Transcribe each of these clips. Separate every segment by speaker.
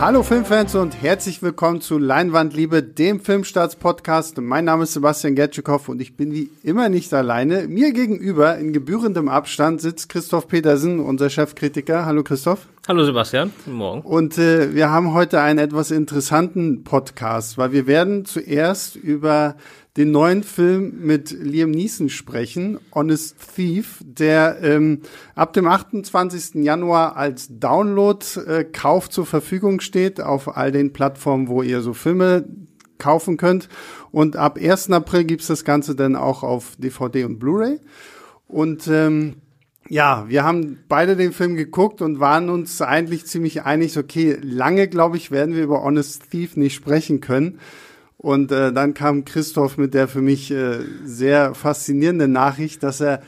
Speaker 1: Hallo Filmfans und herzlich willkommen zu Leinwandliebe, dem Filmstarts-Podcast. Mein Name ist Sebastian Getschikow und ich bin wie immer nicht alleine. Mir gegenüber in gebührendem Abstand sitzt Christoph Petersen, unser Chefkritiker. Hallo Christoph.
Speaker 2: Hallo Sebastian, guten Morgen.
Speaker 1: Und äh, wir haben heute einen etwas interessanten Podcast, weil wir werden zuerst über den neuen Film mit Liam Neeson sprechen, Honest Thief, der ähm, ab dem 28. Januar als Download-Kauf äh, zur Verfügung steht auf all den Plattformen, wo ihr so Filme kaufen könnt. Und ab 1. April gibt's das Ganze dann auch auf DVD und Blu-ray. Und ähm, ja, wir haben beide den Film geguckt und waren uns eigentlich ziemlich einig, okay, lange, glaube ich, werden wir über Honest Thief nicht sprechen können. Und äh, dann kam Christoph mit der für mich äh, sehr faszinierenden Nachricht, dass er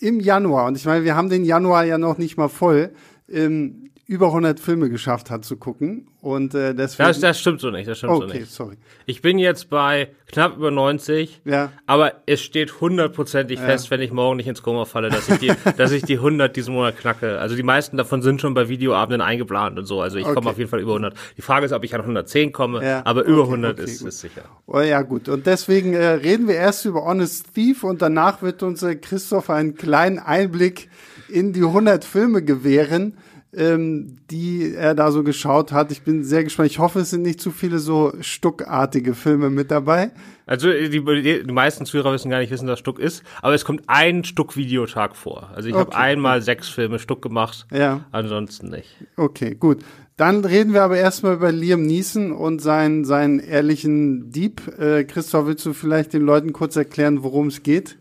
Speaker 1: im Januar, und ich meine, wir haben den Januar ja noch nicht mal voll, ähm, über 100 Filme geschafft hat zu gucken. Und äh, deswegen.
Speaker 2: Das, das stimmt so nicht, das stimmt
Speaker 1: okay,
Speaker 2: so nicht.
Speaker 1: sorry.
Speaker 2: Ich bin jetzt bei knapp über 90,
Speaker 1: Ja.
Speaker 2: aber es steht hundertprozentig fest, wenn ich morgen nicht ins Koma falle, dass ich die, dass ich die 100 diesen Monat knacke. Also die meisten davon sind schon bei Videoabenden eingeplant und so. Also ich
Speaker 1: Okay.
Speaker 2: komme auf jeden Fall über 100. Die Frage ist, ob ich an 110 komme,
Speaker 1: Ja,
Speaker 2: aber über
Speaker 1: okay,
Speaker 2: 100
Speaker 1: okay,
Speaker 2: ist,
Speaker 1: gut.
Speaker 2: ist sicher.
Speaker 1: Oh ja, gut. Und deswegen äh, reden wir erst über Honest Thief und danach wird uns äh, Christoph einen kleinen Einblick in die 100 Filme gewähren, ähm, die er da so geschaut hat. Ich bin sehr gespannt. Ich hoffe, es sind nicht zu viele so stuckartige Filme mit dabei.
Speaker 2: Also die, die, die meisten Zuhörer wissen gar nicht, wissen, was Stuck ist, aber es kommt ein Stuck Videotag vor. Also ich habe
Speaker 1: Okay.
Speaker 2: einmal sechs Filme Stuck gemacht,
Speaker 1: Ja.
Speaker 2: ansonsten nicht.
Speaker 1: Okay, gut. Dann reden wir aber erstmal über Liam Neeson und seinen, seinen ehrlichen Dieb. Äh, Christoph, willst du vielleicht den Leuten kurz erklären, worum es geht?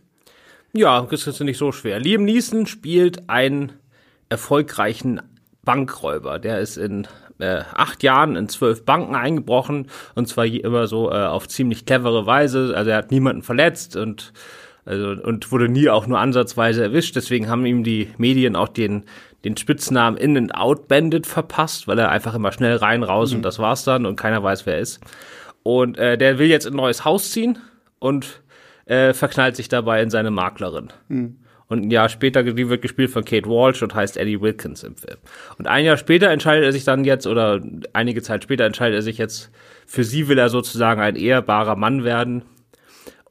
Speaker 2: Ja, das ist nicht so schwer. Liam Neeson spielt einen erfolgreichen Bankräuber. Der ist in äh, acht Jahren in zwölf Banken eingebrochen und zwar immer so äh, auf ziemlich clevere Weise. Also er hat niemanden verletzt und also und wurde nie auch nur ansatzweise erwischt. Deswegen haben ihm die Medien auch den den Spitznamen In and Out Bandit verpasst, weil er einfach immer schnell rein raus und das war's dann und keiner weiß wer er ist. Und äh, der will jetzt in ein neues Haus ziehen und äh, verknallt sich dabei in seine Maklerin. Und ein Jahr später, wird gespielt von Kate Walsh und heißt Eddie Wilkins im Film. Und ein Jahr später entscheidet er sich dann jetzt, oder einige Zeit später entscheidet er sich jetzt, für sie will er sozusagen ein ehrbarer Mann werden.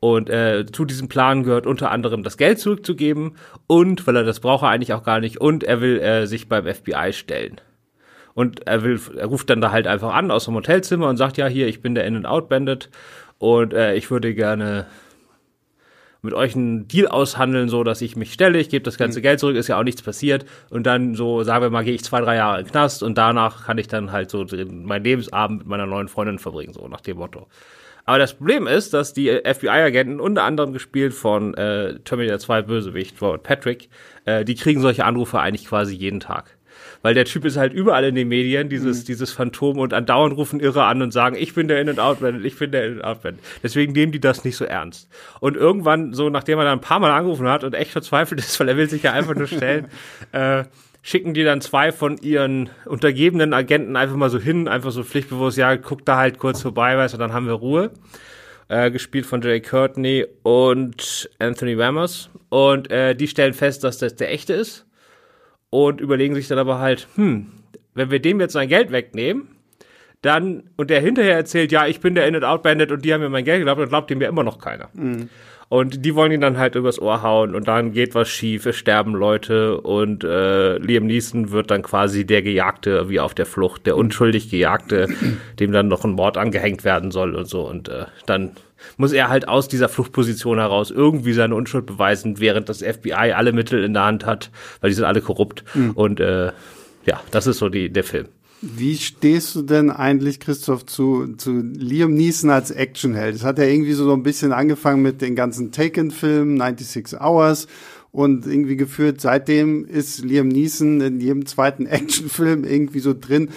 Speaker 2: Und äh, zu diesem Plan gehört unter anderem das Geld zurückzugeben und, weil er das braucht er eigentlich auch gar nicht, und er will äh, sich beim FBI stellen. Und er will, er ruft dann da halt einfach an aus dem Hotelzimmer und sagt, ja, hier, ich bin der In-and-Out-Bandit und äh, ich würde gerne mit euch einen Deal aushandeln, so dass ich mich stelle, ich gebe das ganze Geld zurück, ist ja auch nichts passiert und dann so, sagen wir mal, gehe ich zwei, drei Jahre in den Knast und danach kann ich dann halt so meinen Lebensabend mit meiner neuen Freundin verbringen, so nach dem Motto. Aber das Problem ist, dass die FBI-Agenten, unter anderem gespielt von äh, Terminator 2 Bösewicht, Robert Patrick, äh, die kriegen solche Anrufe eigentlich quasi jeden Tag. Weil der Typ ist halt überall in den Medien, dieses, dieses Phantom und andauernd rufen Irre an und sagen, ich bin der In-and-Out-Bandit, ich bin der In-and-Out-Bandit. Deswegen nehmen die das nicht so ernst. Und irgendwann, so nachdem er dann ein paar Mal angerufen hat und echt verzweifelt ist, weil er will sich ja einfach nur stellen, äh, schicken die dann zwei von ihren untergebenen Agenten einfach mal so hin, einfach so pflichtbewusst, ja, guck da halt kurz vorbei, weißt du, dann haben wir Ruhe. Äh, gespielt von Jay Courtney und Anthony Ramos. Und äh, die stellen fest, dass das der echte ist und überlegen sich dann aber halt, hm, wenn wir dem jetzt sein Geld wegnehmen, dann, und der hinterher erzählt, ja, ich bin der In-and-Out-Bandit und die haben mir mein Geld geglaubt, dann glaubt ihm ja immer noch keiner. Und die wollen ihn dann halt übers Ohr hauen und dann geht was schief, es sterben Leute und äh, Liam Neeson wird dann quasi der Gejagte wie auf der Flucht, der unschuldig Gejagte, dem dann noch ein Mord angehängt werden soll und so. Und äh, dann muss er halt aus dieser Fluchtposition heraus irgendwie seine Unschuld beweisen, während das FBI alle Mittel in der Hand hat, weil die sind alle korrupt. Und äh, ja, das ist so die, der Film.
Speaker 1: Wie stehst du denn eigentlich, Christoph, zu, zu Liam Neeson als Actionheld? Es hat ja irgendwie so ein bisschen angefangen mit den ganzen Taken-Filmen, 96 Hours und irgendwie geführt, seitdem ist Liam Neeson in jedem zweiten Actionfilm irgendwie so drin.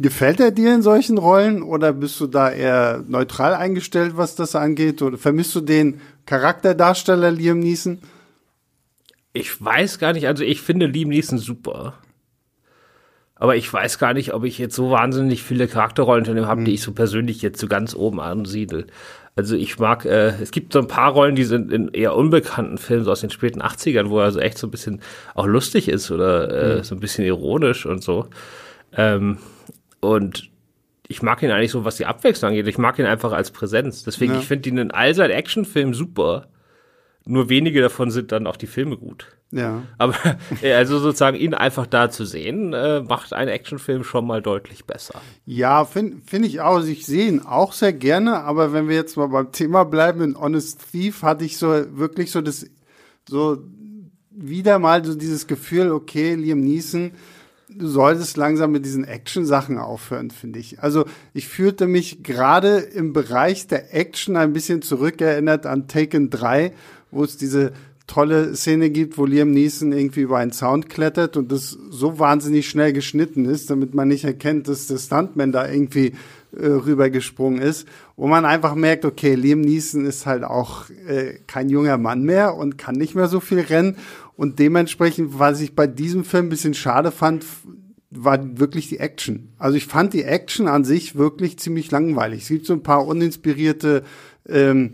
Speaker 1: Gefällt er dir in solchen Rollen oder bist du da eher neutral eingestellt, was das angeht? Oder vermisst du den Charakterdarsteller Liam Neeson?
Speaker 2: Ich weiß gar nicht, also ich finde Liam Neeson super. Aber ich weiß gar nicht, ob ich jetzt so wahnsinnig viele Charakterrollen von ihm habe, die ich so persönlich jetzt so ganz oben ansiedel. Also ich mag, äh, es gibt so ein paar Rollen, die sind in eher unbekannten Filmen so aus den späten 80ern, wo er so echt so ein bisschen auch lustig ist oder äh, so ein bisschen ironisch und so. Ähm, und ich mag ihn eigentlich so, was die Abwechslung angeht. Ich mag ihn einfach als Präsenz. Deswegen,
Speaker 1: Ja.
Speaker 2: ich finde ihn in all seinen Actionfilmen super. Nur wenige davon sind dann auch die Filme gut.
Speaker 1: Ja.
Speaker 2: Aber äh, also sozusagen ihn einfach da zu sehen, äh, macht einen Actionfilm schon mal deutlich besser.
Speaker 1: Ja, finde find ich auch. Also Ich sehe ihn auch sehr gerne, aber wenn wir jetzt mal beim Thema bleiben, in Honest Thief hatte ich so wirklich so das, so wieder mal so dieses Gefühl, okay, Liam Neeson, du solltest langsam mit diesen Action-Sachen aufhören, finde ich. Also ich fühlte mich gerade im Bereich der Action ein bisschen zurückerinnert an Taken 3, wo es diese tolle Szene gibt, wo Liam Neeson irgendwie über einen Zaun klettert und das so wahnsinnig schnell geschnitten ist, damit man nicht erkennt, dass der Stuntman da irgendwie äh, rübergesprungen ist, wo man einfach merkt, okay, Liam Neeson ist halt auch äh, kein junger Mann mehr und kann nicht mehr so viel rennen und dementsprechend, was ich bei diesem Film ein bisschen schade fand, war wirklich die Action. Also ich fand die Action an sich wirklich ziemlich langweilig. Es gibt so ein paar uninspirierte ähm,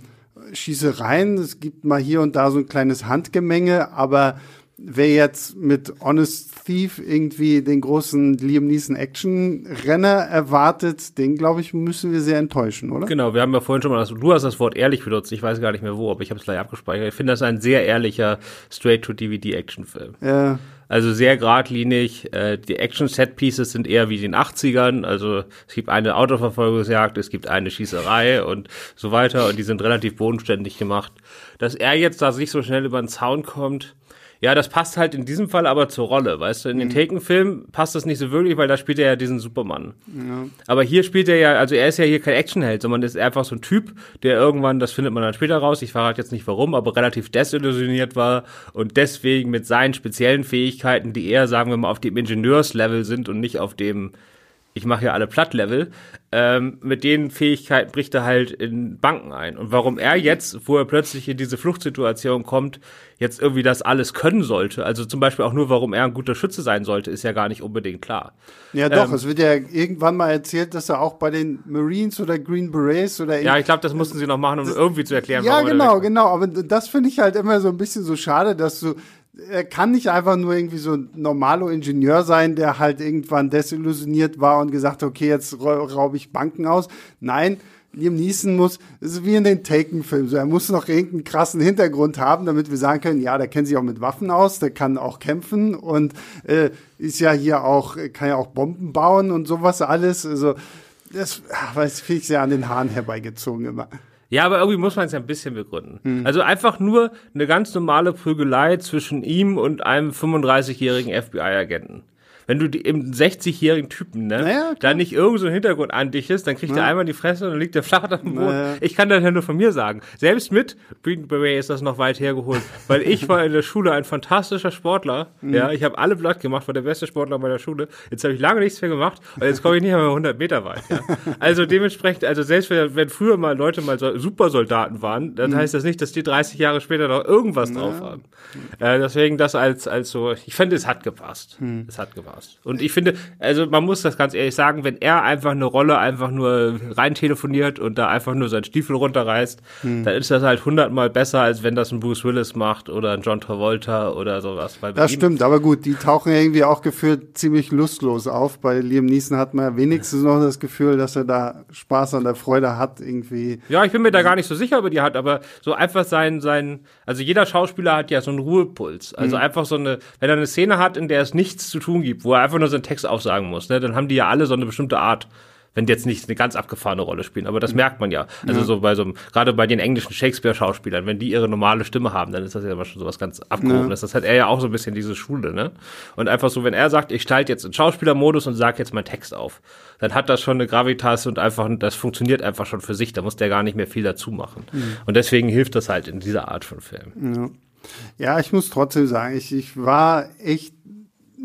Speaker 1: Schießereien, es gibt mal hier und da so ein kleines Handgemenge, aber wer jetzt mit Honest Thief irgendwie den großen Liam Neeson Action Renner erwartet, den glaube ich müssen wir sehr enttäuschen, oder?
Speaker 2: Genau, wir haben ja vorhin schon mal, das, du hast das Wort ehrlich benutzt, ich weiß gar nicht mehr wo, aber ich habe es gleich abgespeichert. Ich finde das ein sehr ehrlicher Straight-to-DVD-Actionfilm.
Speaker 1: Ja.
Speaker 2: Also sehr geradlinig. Äh, die Action-Set-Pieces sind eher wie den 80ern. Also es gibt eine Autoverfolgungsjagd, es gibt eine Schießerei und so weiter. Und die sind relativ bodenständig gemacht. Dass er jetzt da sich so schnell über den Zaun kommt, ja, das passt halt in diesem Fall aber zur Rolle, weißt du. In den Taken-Filmen passt das nicht so wirklich, weil da spielt er ja diesen Superman. Aber hier spielt er ja, also er ist ja hier kein Actionheld, sondern ist einfach so ein Typ, der irgendwann, das findet man dann später raus, ich verrate jetzt nicht warum, aber relativ desillusioniert war und deswegen mit seinen speziellen Fähigkeiten, die eher, sagen wir mal, auf dem Ingenieurslevel sind und nicht auf dem ich mache ja alle Platt-Level, ähm, mit den Fähigkeiten bricht er halt in Banken ein. Und warum er jetzt, wo er plötzlich in diese Fluchtsituation kommt, jetzt irgendwie das alles können sollte, also zum Beispiel auch nur, warum er ein guter Schütze sein sollte, ist ja gar nicht unbedingt klar.
Speaker 1: Ja, doch,
Speaker 2: Ähm,
Speaker 1: es wird ja irgendwann mal erzählt, dass er auch bei den Marines oder Green Berets oder
Speaker 2: Ja, ich glaube, das mussten sie noch machen, um irgendwie zu erklären,
Speaker 1: Ja, genau, genau. Aber das finde ich halt immer so ein bisschen so schade, dass du, er kann nicht einfach nur irgendwie so ein normaler Ingenieur sein, der halt irgendwann desillusioniert war und gesagt okay, jetzt ra- raube ich Banken aus. Nein, Liam Neeson muss, das ist wie in den Taken-Filmen, so, er muss noch irgendeinen krassen Hintergrund haben, damit wir sagen können, ja, der kennt sich auch mit Waffen aus, der kann auch kämpfen und äh, ist ja hier auch, kann ja auch Bomben bauen und sowas alles. Also, das weiß finde ich sehr an den Haaren herbeigezogen immer.
Speaker 2: Ja, aber irgendwie muss man es ja ein bisschen begründen.
Speaker 1: Hm.
Speaker 2: Also einfach nur eine ganz normale Prügelei zwischen ihm und einem 35-jährigen FBI-Agenten. Wenn du die, eben 60-jährigen Typen, ne,
Speaker 1: Naja,
Speaker 2: da nicht irgend so Hintergrund andichtest, dann kriegt er einmal die Fresse und dann liegt der flach auf dem Boden.
Speaker 1: Naja.
Speaker 2: Ich kann das ja nur von mir sagen. Selbst mit Green Beret ist das noch weit hergeholt, weil ich war in der Schule ein fantastischer Sportler.
Speaker 1: Mhm.
Speaker 2: Ja, ich habe alle blatt gemacht, war der beste Sportler meiner Schule. Jetzt habe ich lange nichts mehr gemacht, weil jetzt komme ich nicht mehr 100 Meter weit. Ja. Also dementsprechend, also selbst wenn, früher mal Leute mal so Supersoldaten waren, dann
Speaker 1: Mhm.
Speaker 2: heißt das nicht, dass die 30 Jahre später noch irgendwas drauf haben. Äh, deswegen das als als so, ich finde, es hat gepasst.
Speaker 1: Hm.
Speaker 2: Es hat gepasst. Und ich finde, also man muss das ganz ehrlich sagen, wenn er einfach eine Rolle einfach nur rein telefoniert und da einfach nur seinen Stiefel runterreißt,
Speaker 1: Hm.
Speaker 2: dann ist das halt hundertmal besser, als wenn das ein Bruce Willis macht oder ein John Travolta oder sowas. Weil
Speaker 1: Das stimmt, aber gut, die tauchen irgendwie auch gefühlt ziemlich lustlos auf. Bei Liam Neeson hat man ja wenigstens noch das Gefühl, dass er da Spaß an der Freude hat, irgendwie.
Speaker 2: Ja, ich bin mir da gar nicht so sicher, ob er die hat, aber so einfach sein, sein, also jeder Schauspieler hat ja so einen Ruhepuls. Also einfach so eine, wenn er eine Szene hat, in der es nichts zu tun gibt, wo er einfach nur seinen Text aufsagen muss, ne, dann haben die ja alle so eine bestimmte Art. Wenn die jetzt nicht eine ganz abgefahrene Rolle spielen, aber das merkt man ja. Also so bei so einem, gerade bei den englischen Shakespeare-Schauspielern, wenn die ihre normale Stimme haben, dann ist das ja immer schon sowas ganz abgehobenes. Das hat er ja auch so ein bisschen diese Schule, ne? Und einfach so, wenn er sagt, ich schalte jetzt in Schauspielermodus und sage jetzt meinen Text auf, dann hat das schon eine Gravitas und einfach, das funktioniert einfach schon für sich. Da muss der gar nicht mehr viel dazu machen. Und deswegen hilft das halt in dieser Art von Film.
Speaker 1: Ja, ich muss trotzdem sagen, ich, ich war echt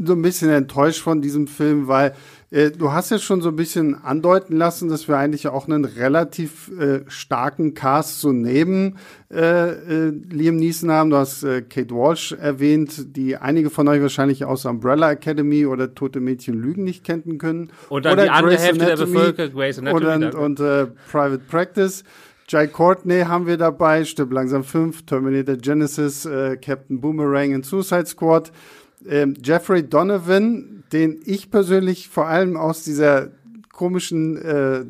Speaker 1: so ein bisschen enttäuscht von diesem Film, weil äh, du hast jetzt schon so ein bisschen andeuten lassen, dass wir eigentlich auch einen relativ äh, starken Cast so neben äh, äh, Liam Neeson haben. Du hast äh, Kate Walsh erwähnt, die einige von euch wahrscheinlich aus Umbrella Academy oder Tote Mädchen Lügen nicht kennen können.
Speaker 2: Und dann
Speaker 1: oder
Speaker 2: die andere Hälfte der Bevölkerung, Grey's Anatomy,
Speaker 1: und, und Private Practice. Jai Courtney haben wir dabei, Stirb langsam 5, Terminator Genesis, Captain Boomerang in Suicide Squad. Ähm, Jeffrey Donovan, den ich persönlich vor allem aus dieser komischen äh,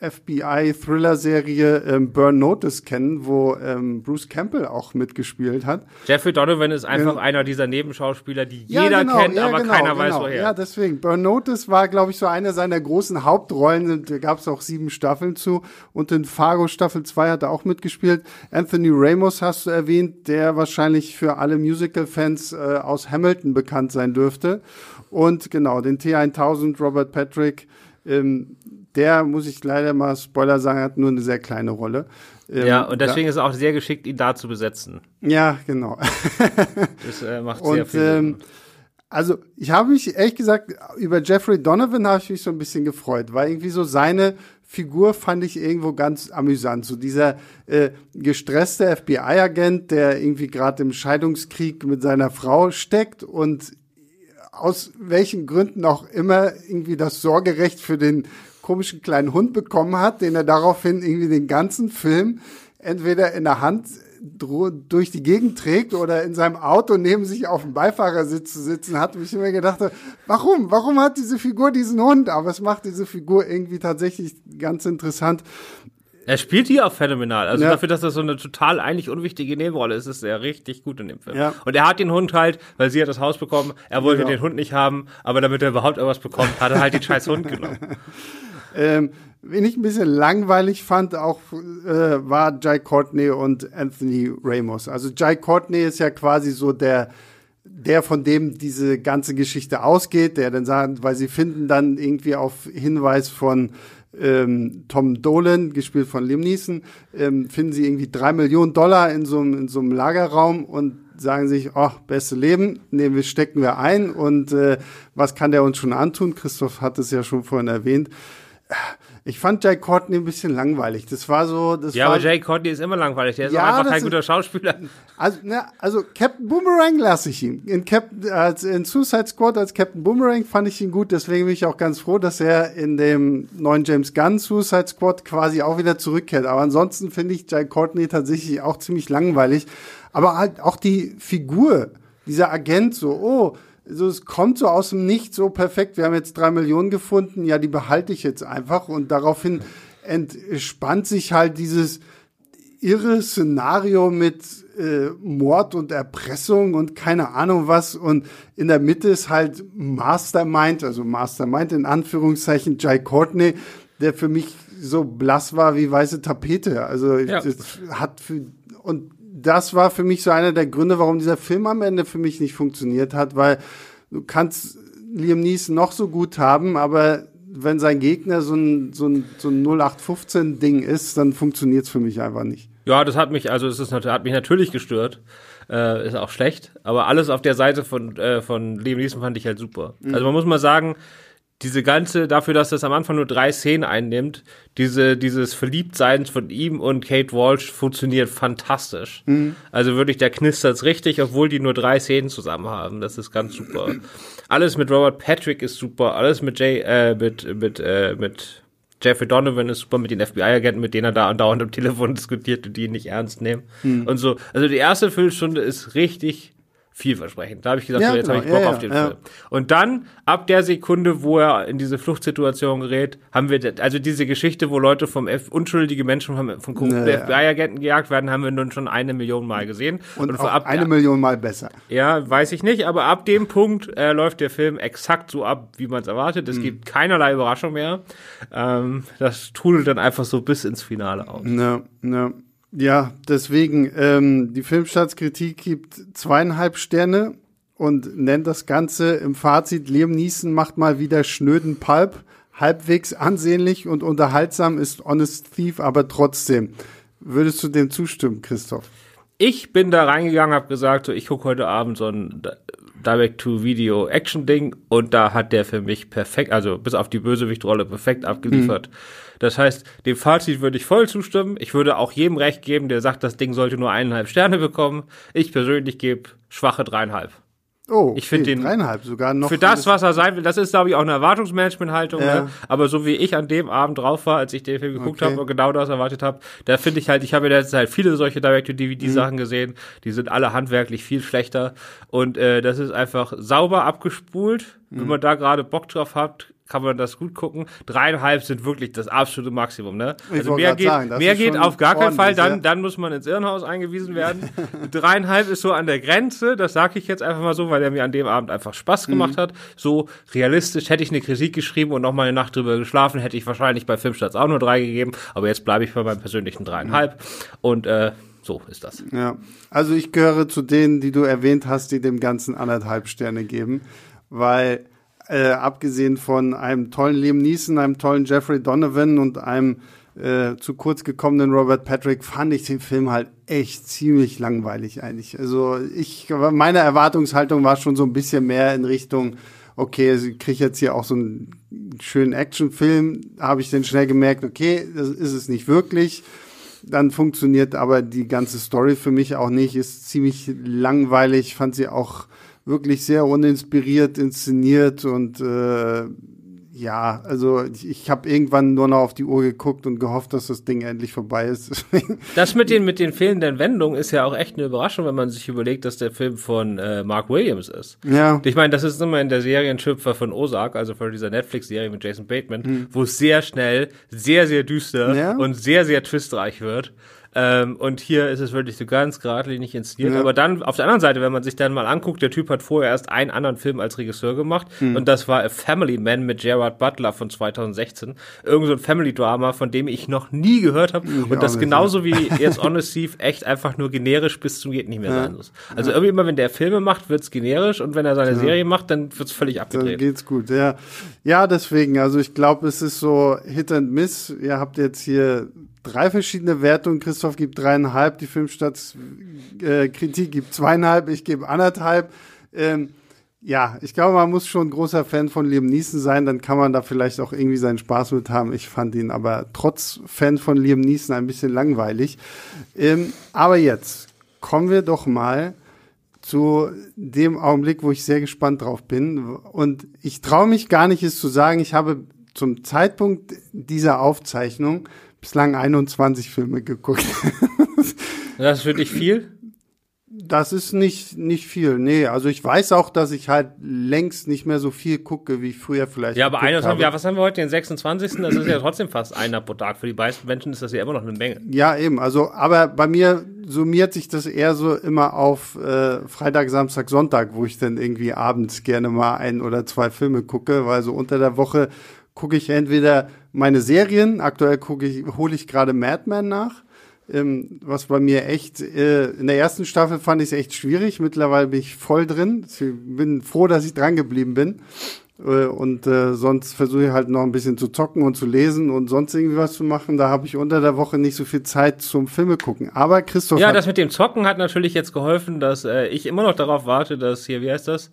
Speaker 1: FBI-Thriller-Serie ähm, Burn Notice kennen, wo ähm, Bruce Campbell auch mitgespielt hat.
Speaker 2: Jeffrey Donovan ist einfach
Speaker 1: Ja.
Speaker 2: einer dieser Nebenschauspieler, die
Speaker 1: Ja,
Speaker 2: jeder
Speaker 1: genau,
Speaker 2: kennt,
Speaker 1: ja,
Speaker 2: aber
Speaker 1: genau,
Speaker 2: keiner weiß
Speaker 1: genau.
Speaker 2: woher.
Speaker 1: Ja, deswegen. Burn Notice war, glaube ich, so eine seiner großen Hauptrollen. Da gab es auch sieben Staffeln zu. Und in Fargo Staffel 2 hat er auch mitgespielt. Anthony Ramos hast du erwähnt, der wahrscheinlich für alle Musical-Fans äh, aus Hamilton bekannt sein dürfte. Und genau, den T1000 Robert Patrick, ähm, der, muss ich leider mal Spoiler sagen, hat nur eine sehr kleine Rolle. Ähm,
Speaker 2: ja, und deswegen ist es auch sehr geschickt, ihn da zu besetzen.
Speaker 1: Da, ja, genau.
Speaker 2: Das äh, macht sehr
Speaker 1: Und
Speaker 2: viel
Speaker 1: ähm,
Speaker 2: Sinn.
Speaker 1: also ich habe mich ehrlich gesagt über Jeffrey Donovan habe ich mich so ein bisschen gefreut, weil irgendwie so seine Figur fand ich irgendwo ganz amüsant. So dieser äh, gestresste FBI-Agent, der irgendwie gerade im Scheidungskrieg mit seiner Frau steckt und aus welchen Gründen auch immer irgendwie das Sorgerecht für den komischen kleinen Hund bekommen hat, den er daraufhin irgendwie den ganzen Film entweder in der Hand durch die Gegend trägt oder in seinem Auto neben sich auf dem Beifahrersitz zu sitzen hat, wo ich immer gedacht habe, warum? Warum hat diese Figur diesen Hund? Aber es macht diese Figur irgendwie tatsächlich ganz interessant.
Speaker 2: Er spielt hier auch phänomenal. Also
Speaker 1: Ja.
Speaker 2: dafür, dass das so eine total eigentlich unwichtige Nebenrolle ist, ist er richtig gut in dem Film.
Speaker 1: Ja.
Speaker 2: Und er hat den Hund halt, weil sie hat das Haus bekommen, er wollte
Speaker 1: Genau.
Speaker 2: den Hund nicht haben, aber damit er überhaupt irgendwas bekommt, hat er halt den scheiß Hund genommen.
Speaker 1: Ähm, wen ich ein bisschen langweilig fand, auch äh, war Jai Courtney und Anthony Ramos. Also Jai Courtney ist ja quasi so der, der von dem diese ganze Geschichte ausgeht, der dann sagt, weil sie finden dann irgendwie auf Hinweis von ähm, Tom Dolan, gespielt von Liam Neeson, ähm, finden sie irgendwie drei Millionen Dollar in so einem in so einem Lagerraum und sagen sich, oh, beste Leben, nehmen wir, stecken wir ein und äh, was kann der uns schon antun? Christoph hat es ja schon vorhin erwähnt. Ich fand Jay Courtney ein bisschen langweilig. Das war so, das
Speaker 2: Ja,
Speaker 1: war,
Speaker 2: aber Jay Courtney ist immer langweilig. Der ist
Speaker 1: Ja,
Speaker 2: auch einfach kein
Speaker 1: ist-
Speaker 2: guter Schauspieler.
Speaker 1: also, ne, also Captain Boomerang lasse ich ihn. In, Captain, als, in Suicide Squad als Captain Boomerang fand ich ihn gut, deswegen bin ich auch ganz froh, dass er in dem neuen James Gunn Suicide Squad quasi auch wieder zurückkehrt. Aber ansonsten finde ich Jay Courtney tatsächlich auch ziemlich langweilig. Aber halt auch die Figur, dieser Agent, so, oh, so, es kommt so aus dem Nichts, so perfekt, wir haben jetzt drei Millionen gefunden, ja, die behalte ich jetzt einfach. Und daraufhin entspannt sich halt dieses irre Szenario mit äh, Mord und Erpressung und keine Ahnung was. Und in der Mitte ist halt Mastermind, also Mastermind in Anführungszeichen, Jai Courtney, der für mich so blass war wie weiße Tapete. Also
Speaker 2: Ja.
Speaker 1: das hat für, und das war für mich so einer der Gründe, warum dieser Film am Ende für mich nicht funktioniert hat, weil du kannst Liam Neeson noch so gut haben, aber wenn sein Gegner so ein, so ein, so ein 0815-Ding ist, dann funktioniert es für mich einfach nicht.
Speaker 2: Ja, das hat mich, also es ist, hat mich natürlich gestört. Äh, ist auch schlecht. Aber alles auf der Seite von, äh, von Liam Neeson fand ich halt super. Also man muss mal sagen, diese ganze, dafür, dass das am Anfang nur drei Szenen einnimmt, diese, dieses Verliebtsein von ihm und Kate Walsh funktioniert fantastisch. Also wirklich, da knistert's richtig, obwohl die nur drei Szenen zusammen haben. Das ist ganz super. Alles mit Robert Patrick ist super, alles mit Jay, äh, mit, mit, äh, mit Jeffrey Donovan ist super mit den FBI-Agenten, mit denen er da andauernd am Telefon diskutiert und die ihn nicht ernst nehmen. Und so. Also die erste Viertelstunde ist richtig vielversprechend. Da habe ich gesagt,
Speaker 1: Ja,
Speaker 2: so, jetzt
Speaker 1: genau.
Speaker 2: habe ich Bock
Speaker 1: Ja,
Speaker 2: auf den
Speaker 1: ja.
Speaker 2: Film. Und dann, ab der Sekunde, wo er in diese Fluchtsituation gerät, haben wir, also diese Geschichte, wo Leute vom F unschuldige Menschen vom, vom
Speaker 1: Naja.
Speaker 2: FBI-Agenten gejagt werden, haben wir nun schon eine Million Mal gesehen.
Speaker 1: Und, auch
Speaker 2: ab,
Speaker 1: eine Million Mal besser.
Speaker 2: ja, weiß ich nicht, aber ab dem Punkt äh, läuft der Film exakt so ab, wie man es erwartet.
Speaker 1: Mhm.
Speaker 2: Es gibt keinerlei Überraschung mehr. Ähm, das trudelt dann einfach so bis ins Finale aus.
Speaker 1: Ne, ne. Ja, deswegen, ähm, die Filmstartskritik gibt zweieinhalb Sterne und nennt das Ganze im Fazit, Liam Neeson macht mal wieder schnöden Pulp, halbwegs ansehnlich und unterhaltsam ist Honest Thief, aber trotzdem. Würdest du dem zustimmen, Christoph?
Speaker 2: Ich bin da reingegangen, habe gesagt, so, ich gucke heute Abend so ein Direct-to-Video-Action-Ding und da hat der für mich perfekt, also bis auf die Bösewichtrolle perfekt abgeliefert. Das heißt, dem Fazit würde ich voll zustimmen. Ich würde auch jedem recht geben, der sagt, das Ding sollte nur eineinhalb Sterne bekommen. Ich persönlich gebe schwache dreieinhalb.
Speaker 1: Oh,
Speaker 2: Ich find
Speaker 1: okay,
Speaker 2: den-
Speaker 1: dreieinhalb sogar noch.
Speaker 2: Für das, was er sein will, das ist, glaube ich, auch eine Erwartungsmanagement-Haltung.
Speaker 1: Ja.
Speaker 2: Ne? Aber so wie ich an dem Abend drauf war, als ich den Film geguckt
Speaker 1: Okay.
Speaker 2: habe und genau das erwartet habe, da finde ich halt, ich habe in der Zeit viele solche Direct-to-DVD-Sachen
Speaker 1: Mhm.
Speaker 2: gesehen, die sind alle handwerklich viel schlechter. Und äh, das ist einfach sauber abgespult. Wenn
Speaker 1: Mhm.
Speaker 2: man da gerade Bock drauf hat, kann man das gut gucken. Dreieinhalb sind wirklich das absolute Maximum, ne? Also mehr geht,
Speaker 1: sagen,
Speaker 2: mehr geht auf gar keinen Fall, dann,
Speaker 1: ja.
Speaker 2: dann muss man ins Irrenhaus eingewiesen werden. Dreieinhalb ist so an der Grenze, das sage ich jetzt einfach mal so, weil er mir an dem Abend einfach Spaß gemacht
Speaker 1: Mhm.
Speaker 2: hat. So realistisch hätte ich eine Kritik geschrieben und nochmal eine Nacht drüber geschlafen, hätte ich wahrscheinlich bei Filmstarts auch nur drei gegeben, aber jetzt bleibe ich bei meinem persönlichen dreieinhalb. Und äh, so ist das.
Speaker 1: Ja, also ich gehöre zu denen, die du erwähnt hast, die dem Ganzen anderthalb Sterne geben, weil äh, abgesehen von einem tollen Liam Neeson, einem tollen Jeffrey Donovan und einem äh, zu kurz gekommenen Robert Patrick fand ich den Film halt echt ziemlich langweilig eigentlich. Also ich, meine Erwartungshaltung war schon so ein bisschen mehr in Richtung, okay, also ich kriege jetzt hier auch so einen schönen Actionfilm, habe ich dann schnell gemerkt, okay, das ist es nicht wirklich dann funktioniert aber die ganze Story für mich auch nicht, ist ziemlich langweilig, fand sie auch wirklich sehr uninspiriert inszeniert und äh, ja, also ich, ich habe irgendwann nur noch auf die Uhr geguckt und gehofft, dass das Ding endlich vorbei ist.
Speaker 2: Das mit den, mit den fehlenden Wendungen ist ja auch echt eine Überraschung, wenn man sich überlegt, dass der Film von äh, Mark Williams ist.
Speaker 1: ja,
Speaker 2: Ich meine, das ist immer in der Serienschöpfer von Ozark, also von dieser Netflix-Serie mit Jason Bateman,
Speaker 1: Mhm.
Speaker 2: wo es sehr schnell, sehr, sehr düster
Speaker 1: Ja.
Speaker 2: und sehr, sehr twistreich wird. Ähm, und hier ist es wirklich so ganz geradlinig inszeniert.
Speaker 1: Ja.
Speaker 2: Aber dann auf der anderen Seite, wenn man sich dann mal anguckt, der Typ hat vorher erst einen anderen Film als Regisseur gemacht
Speaker 1: Mhm.
Speaker 2: und das war A Family Man mit Gerard Butler von 2016. Irgend so ein Family-Drama, von dem ich noch nie gehört habe und das genauso wie jetzt Honest Thief echt einfach nur generisch bis zum geht nicht mehr sein muss. Also irgendwie immer, wenn der Filme macht, wird's generisch und wenn er seine Serie macht, dann wird's völlig
Speaker 1: dann
Speaker 2: abgedreht.
Speaker 1: geht's gut. Ja, ja, deswegen. Also ich glaube, es ist so Hit and Miss. Ihr habt jetzt hier drei verschiedene Wertungen. Christoph gibt dreieinhalb, die Filmstarts äh, gibt zweieinhalb, ich gebe anderthalb. Ähm, ja, ich glaube, man muss schon großer Fan von Liam Neeson sein, dann kann man da vielleicht auch irgendwie seinen Spaß mit haben. Ich fand ihn aber trotz Fan von Liam Neeson ein bisschen langweilig. Ähm, aber jetzt kommen wir doch mal zu dem Augenblick, wo ich sehr gespannt drauf bin. Und ich traue mich gar nicht, es zu sagen. Ich habe zum Zeitpunkt dieser Aufzeichnung bislang 21 Filme geguckt.
Speaker 2: Das ist für dich viel?
Speaker 1: Das ist nicht, nicht viel. Nee, also ich weiß auch, dass ich halt längst nicht mehr so viel gucke, wie ich früher vielleicht
Speaker 2: Ja, aber
Speaker 1: geguckt
Speaker 2: 21,
Speaker 1: habe.
Speaker 2: ja, was haben wir heute, den 26.? Das ist ja trotzdem fast einer pro Tag. Für die meisten Menschen ist das ja immer noch eine Menge.
Speaker 1: Ja, eben. Also, aber bei mir summiert sich das eher so immer auf äh, Freitag, Samstag, Sonntag, wo ich dann irgendwie abends gerne mal ein oder zwei Filme gucke, weil so unter der Woche gucke ich entweder meine Serien, aktuell gucke ich, hole ich gerade Mad Men nach. Ähm, was bei mir echt, äh, in der ersten Staffel fand ich es echt schwierig. Mittlerweile bin ich voll drin. Ich bin froh, dass ich dran geblieben bin. Äh, Und äh, sonst versuche ich halt noch ein bisschen zu zocken und zu lesen und sonst irgendwie was zu machen. Da habe ich unter der Woche nicht so viel Zeit zum Filme gucken. Aber Christoph
Speaker 2: Ja, das mit dem Zocken hat natürlich jetzt geholfen, dass äh, ich immer noch darauf warte, dass hier, wie heißt das?